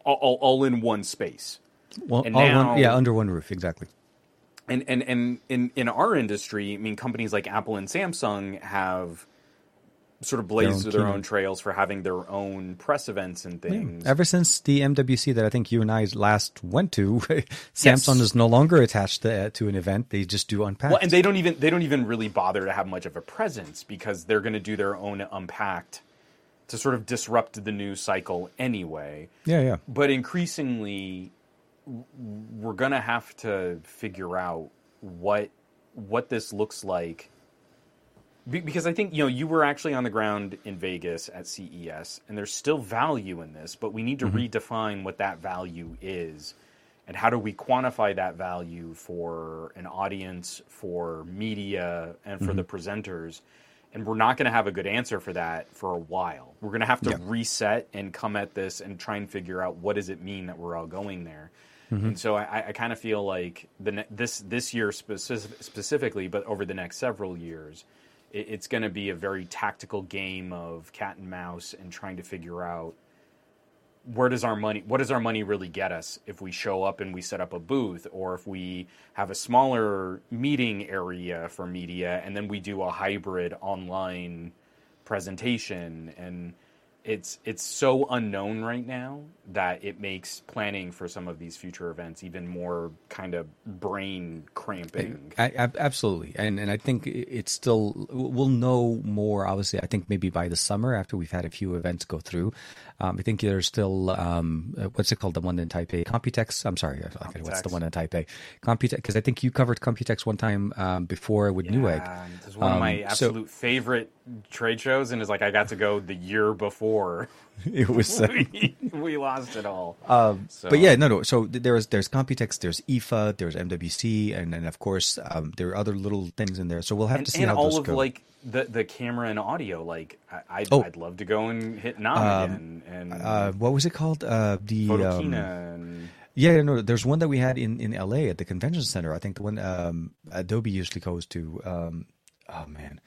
all, all, all in one space. Well, And all now- one, yeah, under one roof, exactly. And and and in in our industry, I mean companies like Apple and Samsung have sort of blazed own their own trails for having their own press events and things. Ever since the MWC that I think you and I last went to, Samsung is no longer attached to, to an event. They just do unpacked. Well, and they don't even they don't even really bother to have much of a presence because they're going to do their own unpacked to sort of disrupt the news cycle anyway. yeah, yeah. But increasingly, we're going to have to figure out what what this looks like. Because I think you know you were actually on the ground in Vegas at CES, and there's still value in this, but we need to mm-hmm. redefine what that value is, and how do we quantify that value for an audience, for media, and for the mm-hmm. presenters. And we're not going to have a good answer for that for a while. We're going to have to Yeah. reset and come at this and try and figure out what does it mean that we're all going there. Mm-hmm. And so I, I kind of feel like the ne- this this year specific, specifically, but over the next several years, it, it's going to be a very tactical game of cat and mouse and trying to figure out where does our money what does our money really get us if we show up and we set up a booth or if we have a smaller meeting area for media and then we do a hybrid online presentation and it's it's so unknown right now that it makes planning for some of these future events even more kind of brain cramping. I, I, absolutely, and and I think it's still we'll know more. Obviously, I think maybe by the summer after we've had a few events go through. Um, I think there's still um, uh, what's it called? The one in Taipei, Computex. I'm sorry, forget what's the one in Taipei? Computex, because I think you covered Computex one time um, before with Newegg. Yeah, It's one of my Um, so- absolute favorite trade shows, and is like I got to go the year before It was. Uh, we, we lost it all. So- But yeah, no, no. So th- there is there's Computex, there's IFA, there's MWC, and then of course um, there are other little things in there. So we'll have and, to see and how all those of go. like the the camera and audio. Like I, I'd, Oh. I'd love to go and hit NAMM again and uh, what was it called? Uh, the um, Photokina and Yeah, yeah, no, there's one that we had in, in LA at the convention center. I think the one um, Adobe usually goes to. Um, oh man,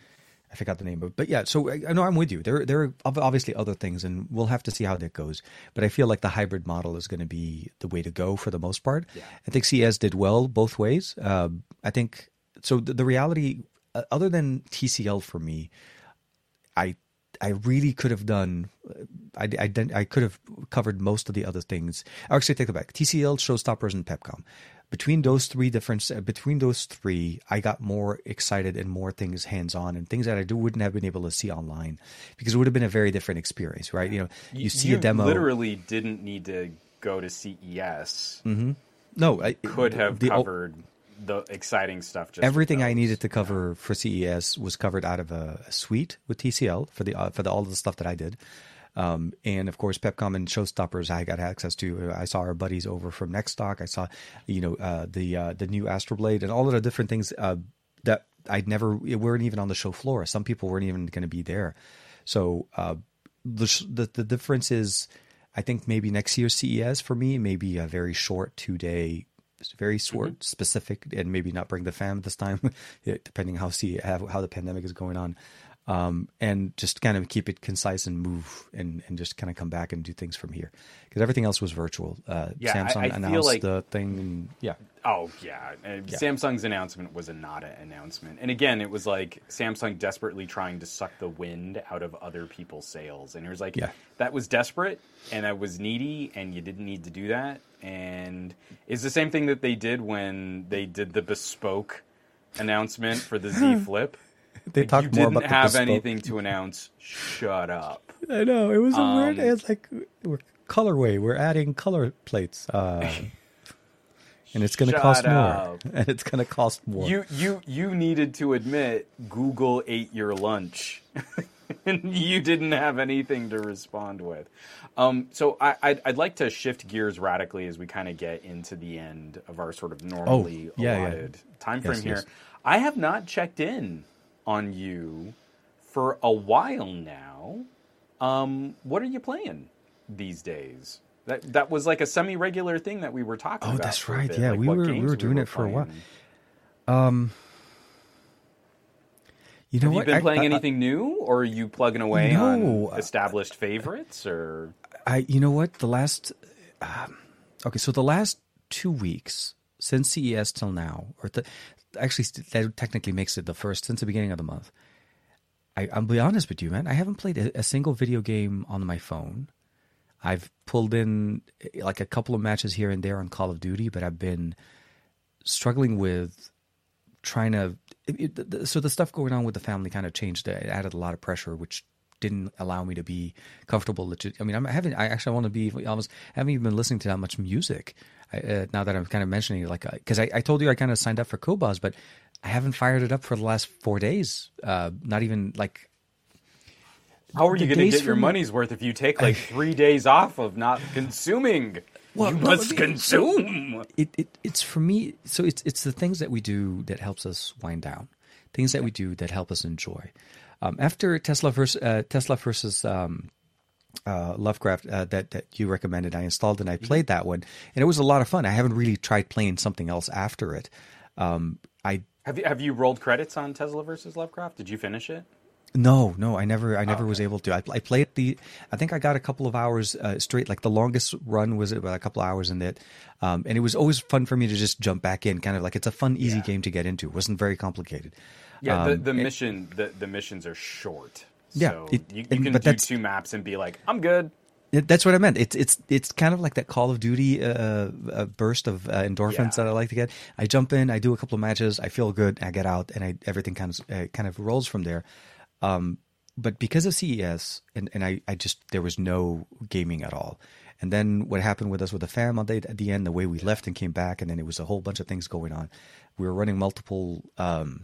I forgot the name of it, but yeah. So I, know I'm with you. There, there are obviously other things, and we'll have to see how that goes. But I feel like the hybrid model is going to be the way to go for the most part. I think CES did well both ways. Uh, I think so. The, the reality, uh, other than TCL for me, I I really could have done. I, I, I could have covered most of the other things. I actually take it back. TCL, Showstoppers, and Pepcom. Between those three different, uh, between those three, I got more excited and more things hands on and things that I do, wouldn't have been able to see online because it would have been a very different experience, right? You know, you, see a demo. Literally didn't need to go to CES. no, I Could have the- covered the exciting stuff. Just everything I needed to cover for CES was covered out of a, a suite with TCL for the uh, for the, all of the stuff that I did. Um, and of course, Pepcom and Showstoppers, I got access to. I saw our buddies over from Nextstock. I saw, you know, uh, the uh, the new Astroblade and all of the different things uh, that I'd never weren't even on the show floor. Some people weren't even going to be there. So uh, the, the the difference is, I think maybe next year's CES for me maybe a very short two day, very short, specific, and maybe not bring the fam this time, depending how see how, how the pandemic is going on, um, and just kind of keep it concise and move and and just kind of come back and do things from here because everything else was virtual. Uh, Yeah, I- Samsung I feel announced like- the thing, and yeah, Oh yeah. Uh, Samsung's announcement was a nada announcement, and again, it was like Samsung desperately trying to suck the wind out of other people's sails, and it was like Yeah. that was desperate and that was needy, and you didn't need to do that. And it's the same thing that they did when they did the bespoke announcement for the Z Flip. They Like, talked you more didn't about the have bespoke. anything to announce. Shut up. I know it was a weird. Um, It's like we're colorway. We're adding color plates, uh, and it's going to cost more. And it's going to cost more. You you you needed to admit Google ate your lunch, and you didn't have anything to respond with. Um, so I, I'd, I'd like to shift gears radically as we kind of get into the end of our sort of normally Oh, yeah, yeah. allotted time frame Yes, here. yes. I have not checked in on you for a while now. Um, what are you playing these days? That that was like a semi regular thing that we were talking Oh, about. Oh, that's right. Yeah, like we what were- we were doing it for a while. playing. you know Have you what? been I- playing I- anything new, or are you plugging away No. on established favorites? Or I, you know what? The last, um, okay, so the last two weeks since CES till now, or the, actually that technically makes it the first since the beginning of the month. I, I'll be honest with you, man. I haven't played a, a single video game on my phone. I've pulled in eh, like a couple of matches here and there on Call of Duty, but I've been struggling with trying to. It, it- so the stuff going on with the family kind of changed. It added a lot of pressure, which didn't allow me to be comfortable. Legit. I mean, I'm, I haven't. I actually want to be almost. I haven't even been listening to that much music. I, uh, now that I'm kind of mentioning it, like, because I, I told you I kind of signed up for Qobuz, but I haven't fired it up for the last four days. Uh, not even like how are you going to get your money's worth if you take like three days off of not consuming? Well, you no, must I mean, consume. it, it it's for me so it's it's the things that we do that helps us wind down things that we do that help us enjoy um, after tesla versus uh, tesla versus um, uh, lovecraft uh, that that you recommended i installed and i played that one and it was a lot of fun i haven't really tried playing something else after it um, i Have you have you rolled credits on Tesla versus Lovecraft? Did you finish it? No, no, I never, I Oh, never was able to. I, I played the, I think I got a couple of hours uh, straight. Like the longest run was about a couple of hours in it, um, and it was always fun for me to just jump back in. Kind of like it's a fun, easy Yeah. game to get into. It wasn't very complicated. Yeah, the, Um, the it- mission the, the missions are short. Yeah, so it- you, you and- can do two maps and be like, I'm good. It, that's what I meant. It's it's it's kind of like that Call of Duty uh, uh, burst of uh, endorphins Yeah. that I like to get. I jump in, I do a couple of matches, I feel good, I get out, and I everything kind of uh, kind of rolls from there. Um, but because of CES, and, and I, I just there was no gaming at all. And then what happened with us with the fam on the, at the end, the way we left and came back, and then it was a whole bunch of things going on. We were running multiple um,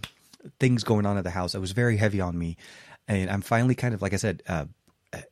things going on at the house. It was very heavy on me, and I'm finally kind of like I said, uh,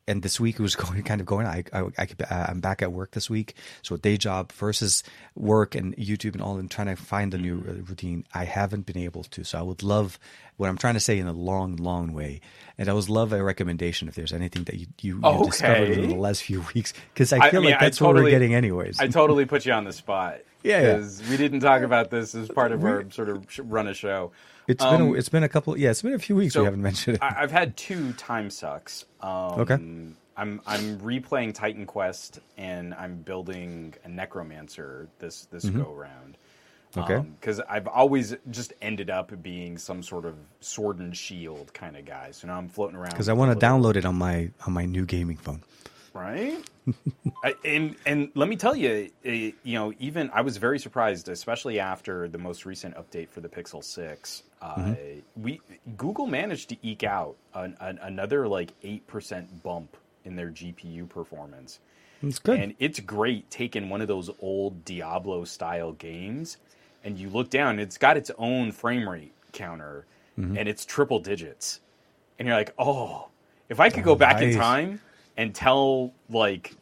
and this week it was going kind of going. I, I, I could, uh, I'm back at work this week, so day job versus work and YouTube and all, and trying to find the new uh, routine. I haven't been able to, so I would love what I'm trying to say in a long, long way, and I would love a recommendation if there's anything that you you, you Okay. discovered in the last few weeks because I I feel mean, like I that's what we're getting anyways. I totally put you on the spot. Yeah, yeah. because we didn't talk about this as part of our sort of run a show. It's been a, Um, it's been a couple yeah it's been a few weeks so we haven't mentioned it. I, I've had two time sucks. Um, Okay. I'm I'm replaying Titan Quest and I'm building a Necromancer this this go round. Mm-hmm. Okay. Because I've always just ended up being some sort of sword and shield kind of guy. So now I'm floating around. Because I want to download it on my on my new gaming phone. Right? I, and and let me tell you, eh, you know, even I was very surprised, especially after the most recent update for the Pixel Six. Uh, Mm-hmm. We Google managed to eke out an, an, another like eight percent bump in their GPU performance, It's good. and it's great taking one of those old Diablo style games, and you look down, it's got its own frame rate counter, Mm-hmm. and it's triple digits, and you're like, oh, if I could go back in time and tell like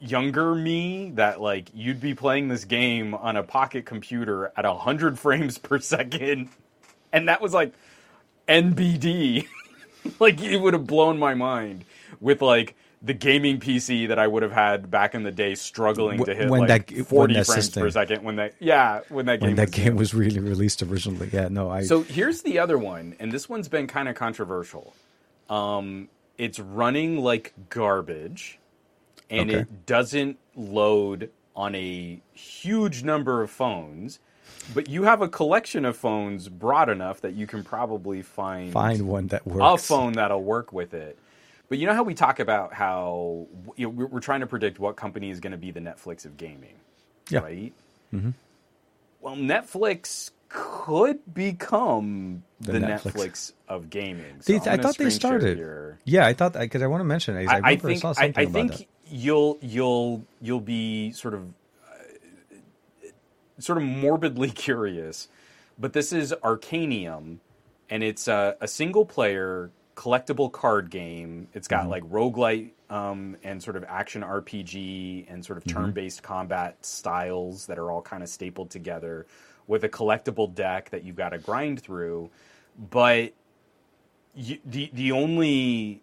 younger me that like you'd be playing this game on a pocket computer at 100 frames per second and that was like NBD like it would have blown my mind with like the gaming PC that I would have had back in the day struggling to hit when like that- when 40 that frames system- per second when that yeah when that game when that was game was really released originally. Yeah, no, I so here's the other one, and this one's been kind of controversial. Um, it's running like garbage, and Okay. it doesn't load on a huge number of phones. But you have a collection of phones broad enough that you can probably find find one that works a phone that'll work with it. But you know how we talk about how you know, we're trying to predict what company is going to be the Netflix of gaming, Yeah. right? Mm-hmm. Well, Netflix could become the, The Netflix. Netflix. of gaming. So I'm I thought they started. here. Yeah, I thought because I want to mention it. I, I, I think I, I think that. you'll you'll you'll be sort of uh, sort of morbidly curious, but this is Arcanium, and it's a, a single player collectible card game. It's got Mm-hmm. like roguelite um, and sort of action RPG and sort of Mm-hmm. turn based combat styles that are all kind of stapled together with a collectible deck that you've got to grind through. But you, the the only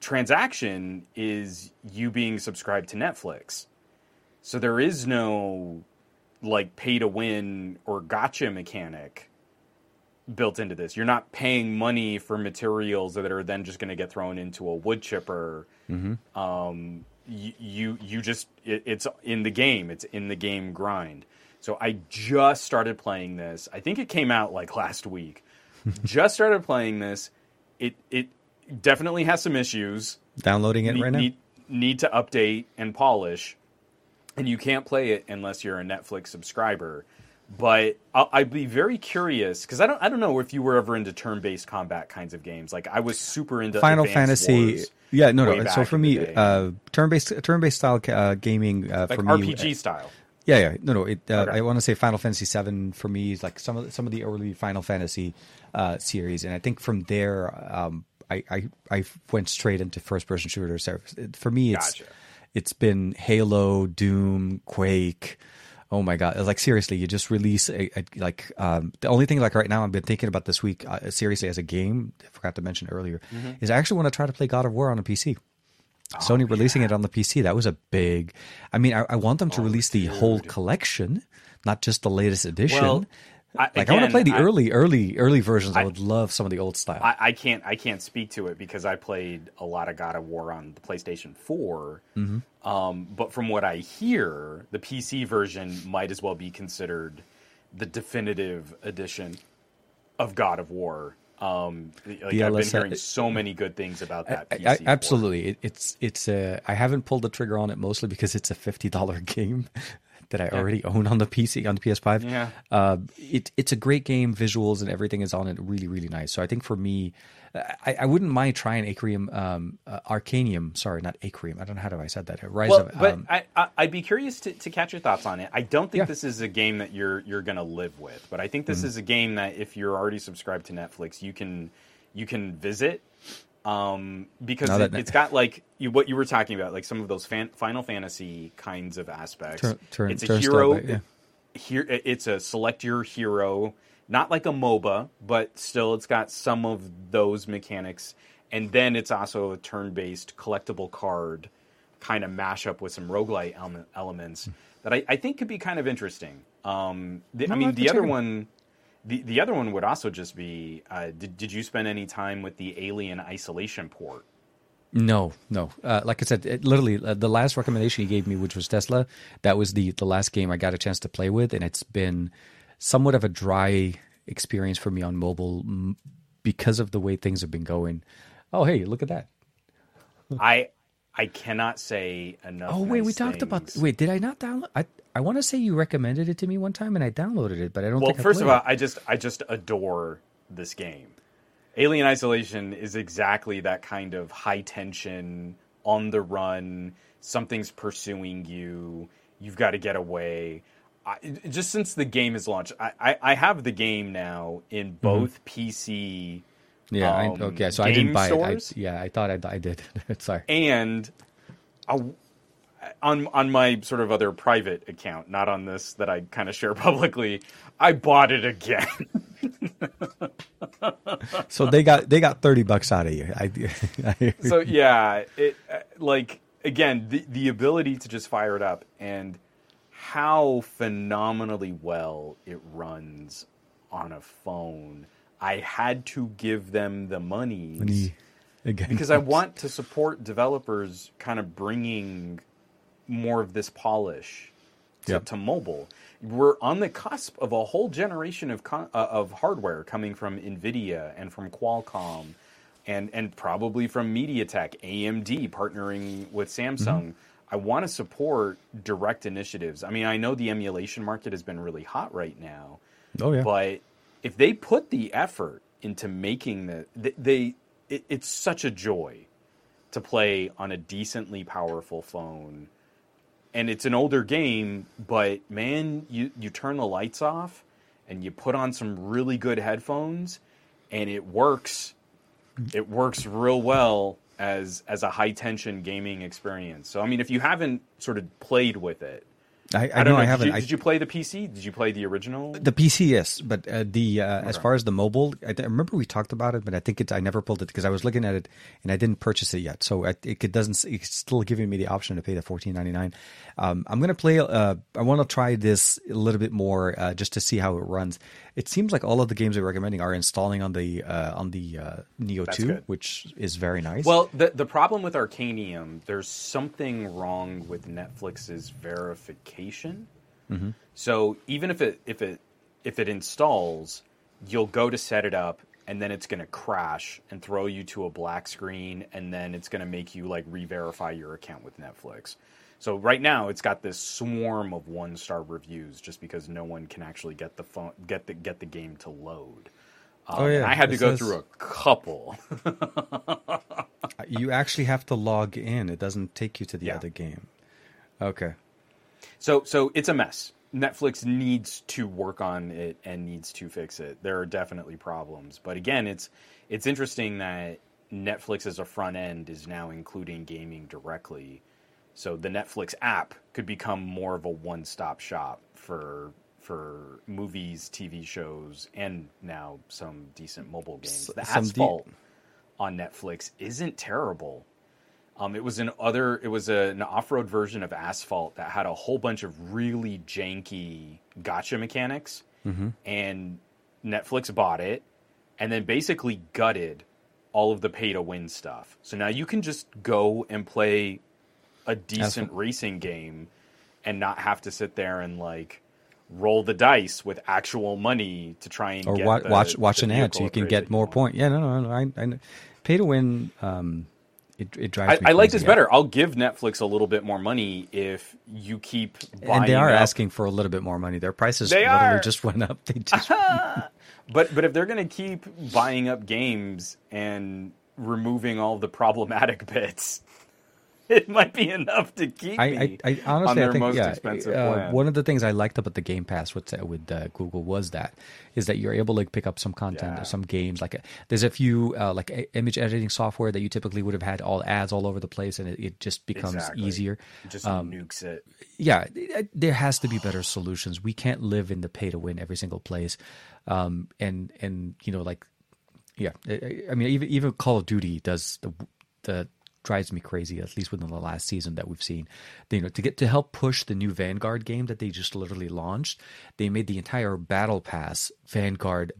transaction is you being subscribed to Netflix. So there is no like pay to win or gotcha mechanic built into this. You're not paying money for materials that are then just going to get thrown into a wood chipper. Um, you, you you just it, it's in the game. It's in the game grind. So I just started playing this. I think it came out like last week. just started playing this. It it definitely has some issues Downloading it need, right now. Need, need to update and polish, and you can't play it unless you're a Netflix subscriber. But I'll, I'd be very curious because I don't I don't know if you were ever into turn-based combat kinds of games. Like I was super into Final Advanced Fantasy. Wars, yeah, no, no. So for me, uh, turn-based turn-based style uh, gaming uh, like for me. RPG style. Yeah, yeah. No, no. It, uh, Okay. I want to say Final Fantasy VII for me is like some of the, some of the early Final Fantasy uh, series, and I think from there, um, I, I I went straight into first person shooters. So For me, it's Gotcha. it's been Halo, Doom, Quake. Oh my god! Like seriously, you just release a, a like um, the only thing like right now I've been thinking about this week uh, seriously as a game. I forgot to mention earlier Mm-hmm. is I actually want to try to play God of War on a PC. Oh, Sony releasing it on the PC. That was a big. I mean, I, I want them to release the whole collection, not just the latest edition. Well, I, like I want to play the I- early, early, early versions. I, would love some of the old style. I, I can't I can't speak to it because I played a lot of God of War on the PlayStation 4. Mm-hmm. Um, but from what I hear, the PC version might as well be considered the definitive edition of God of War. Um, like I've been hearing so many good things about that. I- PC I- absolutely, it, it's it's. Uh, I haven't pulled the trigger on it mostly because it's a fifty dollar game that I already own on the PC on the PS5. Yeah. uh, it it's a great game. Visuals and everything is on it really really nice. So I think for me, I, I wouldn't mind trying Acrium, um, uh, Arcanium. Sorry, not Acrium. I don't know how do I said that. Rise Well, of. but um, I, I, I'd be curious to, to catch your thoughts on it. I don't think Yeah. this is a game that you're you're going to live with, but I think this Mm-hmm. is a game that if you're already subscribed to Netflix, you can you can visit um, because it, it's got like you, what you were talking about, like some of those fan, Final Fantasy kinds of aspects. Turn- turn- it's a hero. yeah. Here, it's a select your hero, not like a MOBA, but still, it's got some of those mechanics. And then it's also a turn-based collectible card kind of mashup with some roguelite ele- elements that I, I think could be kind of interesting. Um, the, I I'll mean, the other one, the, the other one would also just be: uh, did, did you spend any time with the Alien Isolation port? No, no. Uh, like I said, it, literally uh, the last recommendation he gave me, which was Tesla, that was the the last game I got a chance to play with, and it's been somewhat of a dry experience for me on mobile because of the way things have been going. Oh, hey, look at that. I I cannot say enough. Oh, wait, we talked about. Wait, did I not download? I I want to say you recommended it to me one time, and I downloaded it, but I don't. Well, think I first of all, I just I just adore this game. Alien Isolation is exactly that kind of high tension, on the run. Something's pursuing you. You've got to get away. I, just since the game is launched, I, I, I have the game now in both PC it. yeah. I, um, okay, so I didn't buy stores? it. I, yeah, I thought I, I did. Sorry. and I, on on my sort of other private account, not on this that I kind of share publicly, I bought it again. So they got they got thirty bucks out of you. I, I so yeah, it uh, like again the the ability to just fire it up and how phenomenally well it runs on a phone. I had to give them the money Money again because I want to support developers kind of bringing more of this polish to, Yep. to mobile. We're on the cusp of a whole generation of con- uh, of hardware coming from Nvidia and from Qualcomm, and and probably from MediaTek, AMD partnering with Samsung. I want to support direct initiatives. I mean, I know the emulation market has been really hot right now, Oh yeah. but if they put the effort into making the they, they it, it's such a joy to play on a decently powerful phone and it's an older game but man you you turn the lights off and you put on some really good headphones and it works it works real well as as a high tension gaming experience. So i mean if you haven't sort of played with it I, I, i, don't know, know, I haven't. you, I, did you play the pc did you play the original The PC, yes, but uh, the uh, as far as the mobile, I, I remember we talked about it, but I think it's I never pulled it because I was looking at it and I didn't purchase it yet. So it, it doesn't. It's still giving me the option to pay the fourteen ninety nine. Um, I'm gonna play. Uh, I want to try this a little bit more uh, just to see how it runs. It seems like all of the games they're recommending are installing on the uh, on the uh, Neo That's two, good. which is very nice. Well, the the problem with Arcanium, there's something wrong with Netflix's verification. So even if it if it if it installs, you'll go to set it up, and then it's going to crash and throw you to a black screen, and then it's going to make you like re-verify your account with Netflix. So right now, it's got this swarm of one star reviews just because no one can actually get the phone get the get the game to load. Um, Oh, yeah. I had to It go says- through a couple. you actually have to log in. It doesn't take you to the Yeah. other game. Okay. So so it's a mess. Netflix needs to work on it and needs to fix it. There are definitely problems, but again, it's it's interesting that Netflix as a front end is now including gaming directly. So the Netflix app could become more of a one-stop shop for for movies, TV shows, and now some decent mobile games. The some Asphalt on Netflix isn't terrible. Um, it was an other. It was a, an off-road version of Asphalt that had a whole bunch of really janky gotcha mechanics, and Netflix bought it, and then basically gutted all of the pay-to-win stuff. So now you can just go and play a decent racing game, and not have to sit there and like roll the dice with actual money to try and or get wa- the- watch watch an ad so you can get more want. point. Yeah, no, no, no. I, I pay to win. Um, it it drives. I, me I like this better. I'll give Netflix a little bit more money if you keep buying. And they are up- asking for a little bit more money. Their prices They literally are. just went up. They just but but if they're going to keep buying up games and removing all the problematic bits, it might be enough to keep I, me I, I honestly on their I think most yeah, expensive uh, one of the things I liked about the Game Pass with uh, with uh, Google was that is that you're able to pick up some content Yeah. or some games like uh, there's a few uh, like uh, image editing software that you typically would have had all ads all over the place and it, it just becomes Exactly. easier. It just um, nukes it. yeah, there has to be better solutions. We can't live in the pay to win every single place, um, and and you know like, yeah, I, I mean even even Call of Duty does the the drives me crazy at least within the last season that we've seen. You know to get to help push the new Vanguard game that they just literally launched, they made the entire battle pass Vanguard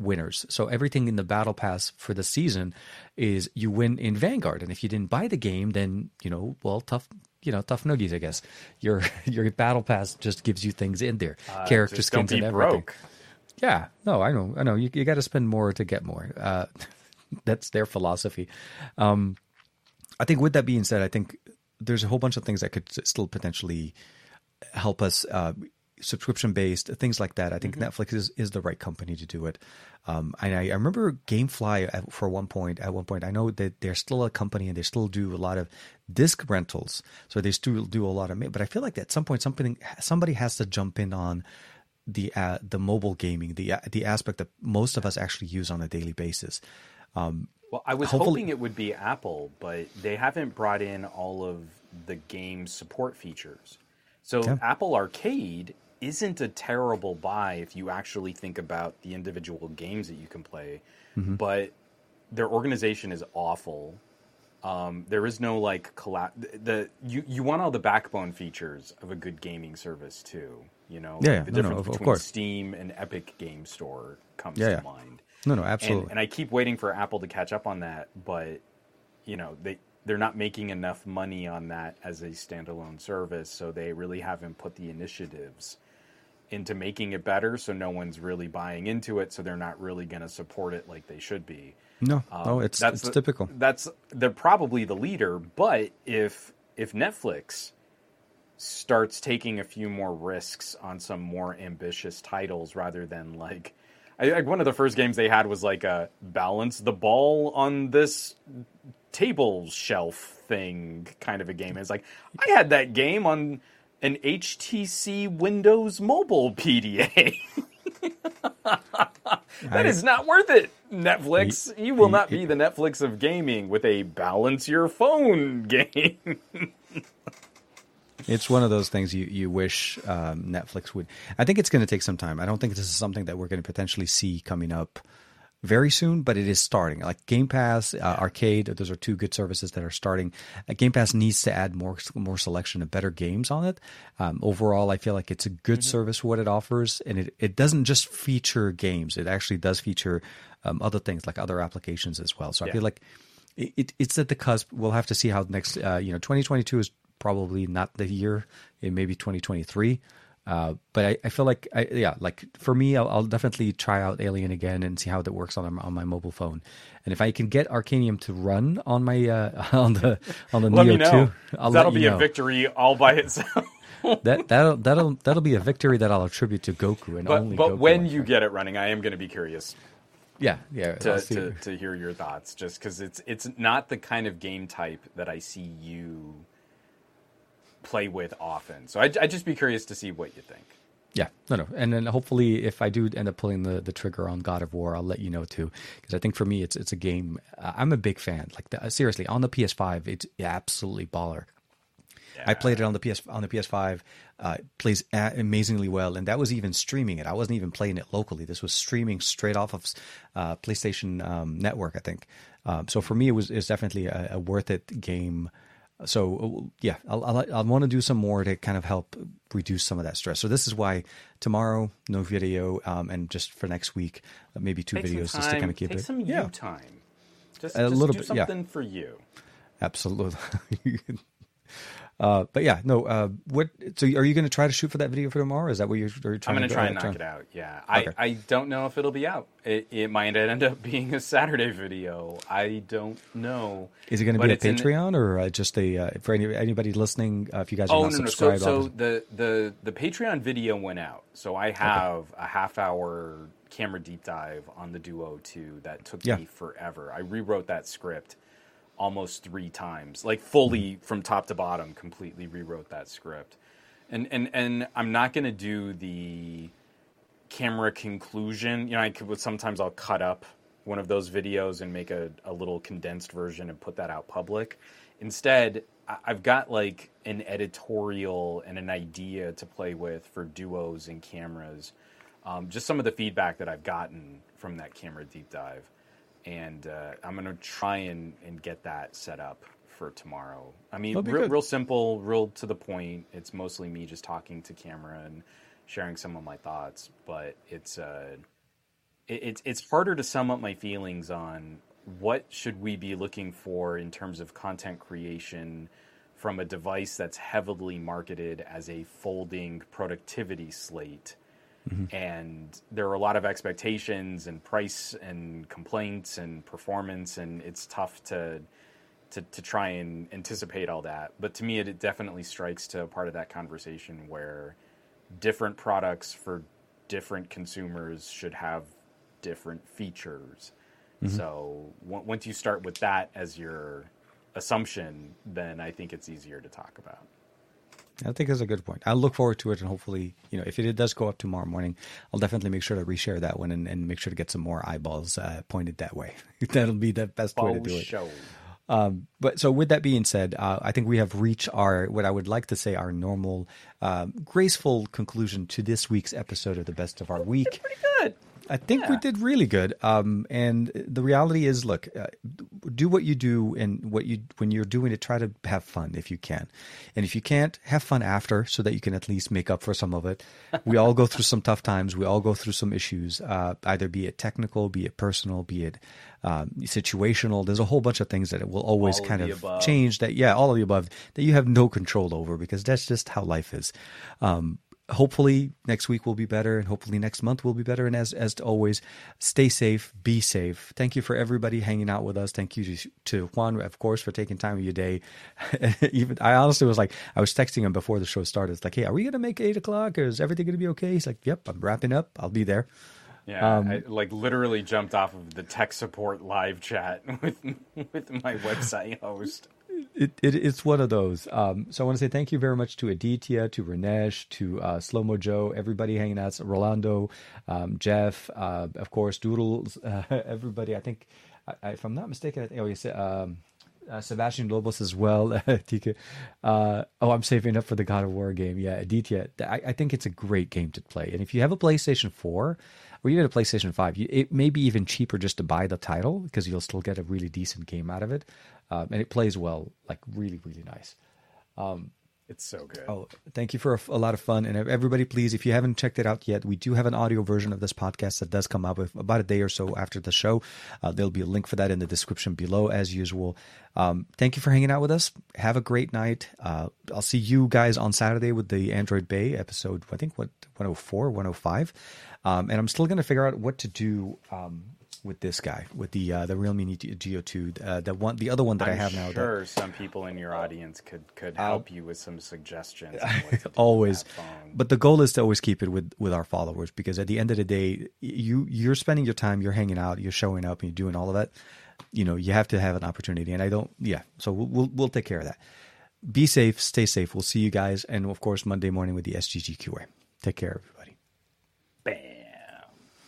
winners. So everything in the battle pass for the season is you win in Vanguard, and if you didn't buy the game, then you know, well, tough, you know, tough noogies, I guess. Your your battle pass just gives you things in there, character Uh, don't skins and everything. broke. Yeah, no, I know, I know. You you got to spend more to get more. Uh, that's their philosophy. Um, I think with that being said, I think there's a whole bunch of things that could still potentially help us uh, subscription based things like that. I think Netflix is, is the right company to do it. Um, and I, I remember GameFly at, for one point. At one point, I know that they're still a company and they still do a lot of disc rentals. So they still do a lot of. But I feel like at some point, something somebody has to jump in on the uh, the mobile gaming, the the aspect that most of us actually use on a daily basis. Well, I was Hopefully- hoping it would be Apple, but they haven't brought in all of the game support features. So Yeah. Apple Arcade isn't a terrible buy if you actually think about the individual games that you can play, Mm-hmm. but their organization is awful. Um, there is no like collab. The you you want all the backbone features of a good gaming service too. You know, Yeah, Like the No, no, difference of- of between course. Steam and Epic Game Store comes Yeah, to yeah. mind. No, no, absolutely. and I keep waiting for Apple to catch up on that, but you know they they're not making enough money on that as a standalone service, so they really haven't put the initiatives into making it better. So no one's really buying into it, so they're not really going to support it like they should be. no, Um, no, it's it's the- typical. That's they're probably the leader, but if if Netflix starts taking a few more risks on some more ambitious titles rather than like I, like one of the first games they had was like a balance the ball on this table shelf thing kind of a game. It's like I had that game on an HTC Windows mobile PDA. That is not worth it, Netflix. you will not be the Netflix of gaming with a balance your phone game. It's one of those things you you wish um, Netflix would. I think it's going to take some time. I don't think this is something that we're going to potentially see coming up very soon, but it is starting. Like Game Pass, uh, Arcade, those are two good services that are starting. Uh, Game Pass needs to add more more selection of better games on it. Um, overall, I feel like it's a good service for what it offers, and it it doesn't just feature games. It actually does feature um, other things like other applications as well. So I feel like it, it's at the cusp. We'll have to see how next. Uh, you know, 2022 is probably not the year. It may be 2023. Uh, but I, I feel like, I, yeah, like for me, I'll, I'll definitely try out Alien again and see how that works on on my mobile phone. And if I can get Arcanium to run on my uh, on the on the Let Neo two, I'll That'll be you a victory all by itself. That that'll that'll that'll be a victory that I'll attribute to Goku and but only but Goku, when you get it running, I am going to be curious yeah yeah to, to, to hear your thoughts, just because it's it's not the kind of game type that I see you play with often. So I I just be curious to see what you think. Yeah, no, no, and then hopefully, if I do end up pulling the, the trigger on God of War, I'll let you know too, because I think for me, it's it's a game. I'm a big fan. Like the, seriously, on the PS5, it's absolutely baller. I played it on the PS on the PS5. Uh, plays a- amazingly well, and that was even streaming it. I wasn't even playing it locally. This was streaming straight off of uh, PlayStation um, Network, I think. Um, so for me, it was it's definitely a, a worth it game. So uh, yeah, I'll, I'll, I'll want to do some more to kind of help reduce some of that stress. So this is why tomorrow no video, um, and just for next week uh, maybe two Take videos just to kind of keep take it. some yeah, you time. Just, A just little do bit, yeah. something for you. absolutely. uh, but yeah, no. Uh, what? So are you going to try to shoot for that video for tomorrow? Is that what you're, you're trying? To I'm going to try and knock it out. Yeah, Okay. I, I don't know if it'll be out. It, it might end up being a Saturday video. I don't know. Is it going to be a Patreon or uh, just a uh, for any, anybody listening? Uh, if you guys are Oh not no no! So so the the the Patreon video went out. So I have a half hour camera deep dive on the Duo 2 that took Yeah. me forever. I rewrote that script almost three times, like fully from top to bottom, completely rewrote that script. And and and I'm not going to do the camera conclusion. You know, I could sometimes I'll cut up one of those videos and make a, a little condensed version and put that out public. Instead, I've got like an editorial and an idea to play with for duos and cameras. Um, just some of the feedback that I've gotten from that camera deep dive. And uh, I'm going to try and, and get that set up for tomorrow. I mean, real, real simple, real to the point. It's mostly me just talking to camera and sharing some of my thoughts, but it's uh, it, it's it's harder to sum up my feelings on what should we be looking for in terms of content creation from a device that's heavily marketed as a folding productivity slate. Mm-hmm. And there are a lot of expectations and price and complaints and performance, and it's tough to to, to try and anticipate all that. But to me, it, it definitely strikes to a part of that conversation where different products for different consumers should have different features. Mm-hmm. So w- once you start with that as your assumption, then I think it's easier to talk about. I think that's a good point. I look forward to it, and hopefully, you know, if it does go up tomorrow morning, I'll definitely make sure to reshare that one and, and make sure to get some more eyeballs uh, pointed that way. That'll be the best way to do it. Show. Um, but so with that being said, uh, I think we have reached our what I would like to say our normal, um, graceful conclusion to this week's episode of the Best of Our Week. Pretty good. I think yeah. we did really good. Um, and the reality is, look, uh, do what you do, and what you when you're doing it, try to have fun if you can. And if you can't, have fun after, so that you can at least make up for some of it. We all go through some tough times. We all go through some issues, uh, either be it technical, be it personal, be it um, situational. There's a whole bunch of things that it will always all kind of, of change. That yeah, all of the above that you have no control over because that's just how life is. Um, hopefully next week will be better and hopefully next month will be better. And as as always stay safe be safe. Thank you for everybody hanging out with us. Thank you to, to juan of course for taking time of your day. Even i honestly was like i was texting him before the show started. It's like hey are we gonna make eight o'clock? Or is everything gonna be okay? He's like yep i'm wrapping up. I'll be there. Yeah, um, I like literally jumped off of the tech support live chat with with my website host it, it, it's one of those. Um, so I want to say thank you very much to Aditya, to Ranesh, to uh, Slow Mo Joe, everybody hanging out, Rolando, um, Jeff, uh, of course, Doodles, uh, everybody. I think, I, if I'm not mistaken, I think, oh, you said, um, uh, Sebastian Lobos as well. uh, oh, I'm saving up for the God of War game. Yeah, Aditya. I, I, think it's a great game to play. And if you have a PlayStation 4 or even a PlayStation 5, you, it may be even cheaper just to buy the title because you'll still get a really decent game out of it um, and it plays well, like really, really nice. Um, it's so good. Oh, thank you for a, a, lot of fun. And everybody, please, if you haven't checked it out yet, we do have an audio version of this podcast that does come out with about a day or so after the show. Uh, there'll be a link for that in the description below, as usual. Um, thank you for hanging out with us. Have a great night. Uh, I'll see you guys on Saturday with the Android Bay episode, I think, what, 104, 105. Um, and I'm still going to figure out what to do um, with this guy, with the uh, the Realme Geo Two, uh, the one, the other one that I'm i have now. Sure, that, some people in your audience could could help you with some suggestions. always, but the goal is to always keep it with with our followers because at the end of the day, you you're spending your time, you're hanging out, you're showing up, and you're doing all of that. You know, you have to have an opportunity, and I don't. Yeah, so we'll we'll, we'll take care of that. Be safe, stay safe. We'll see you guys, and of course Monday morning with the SGGQA. Take care, everybody.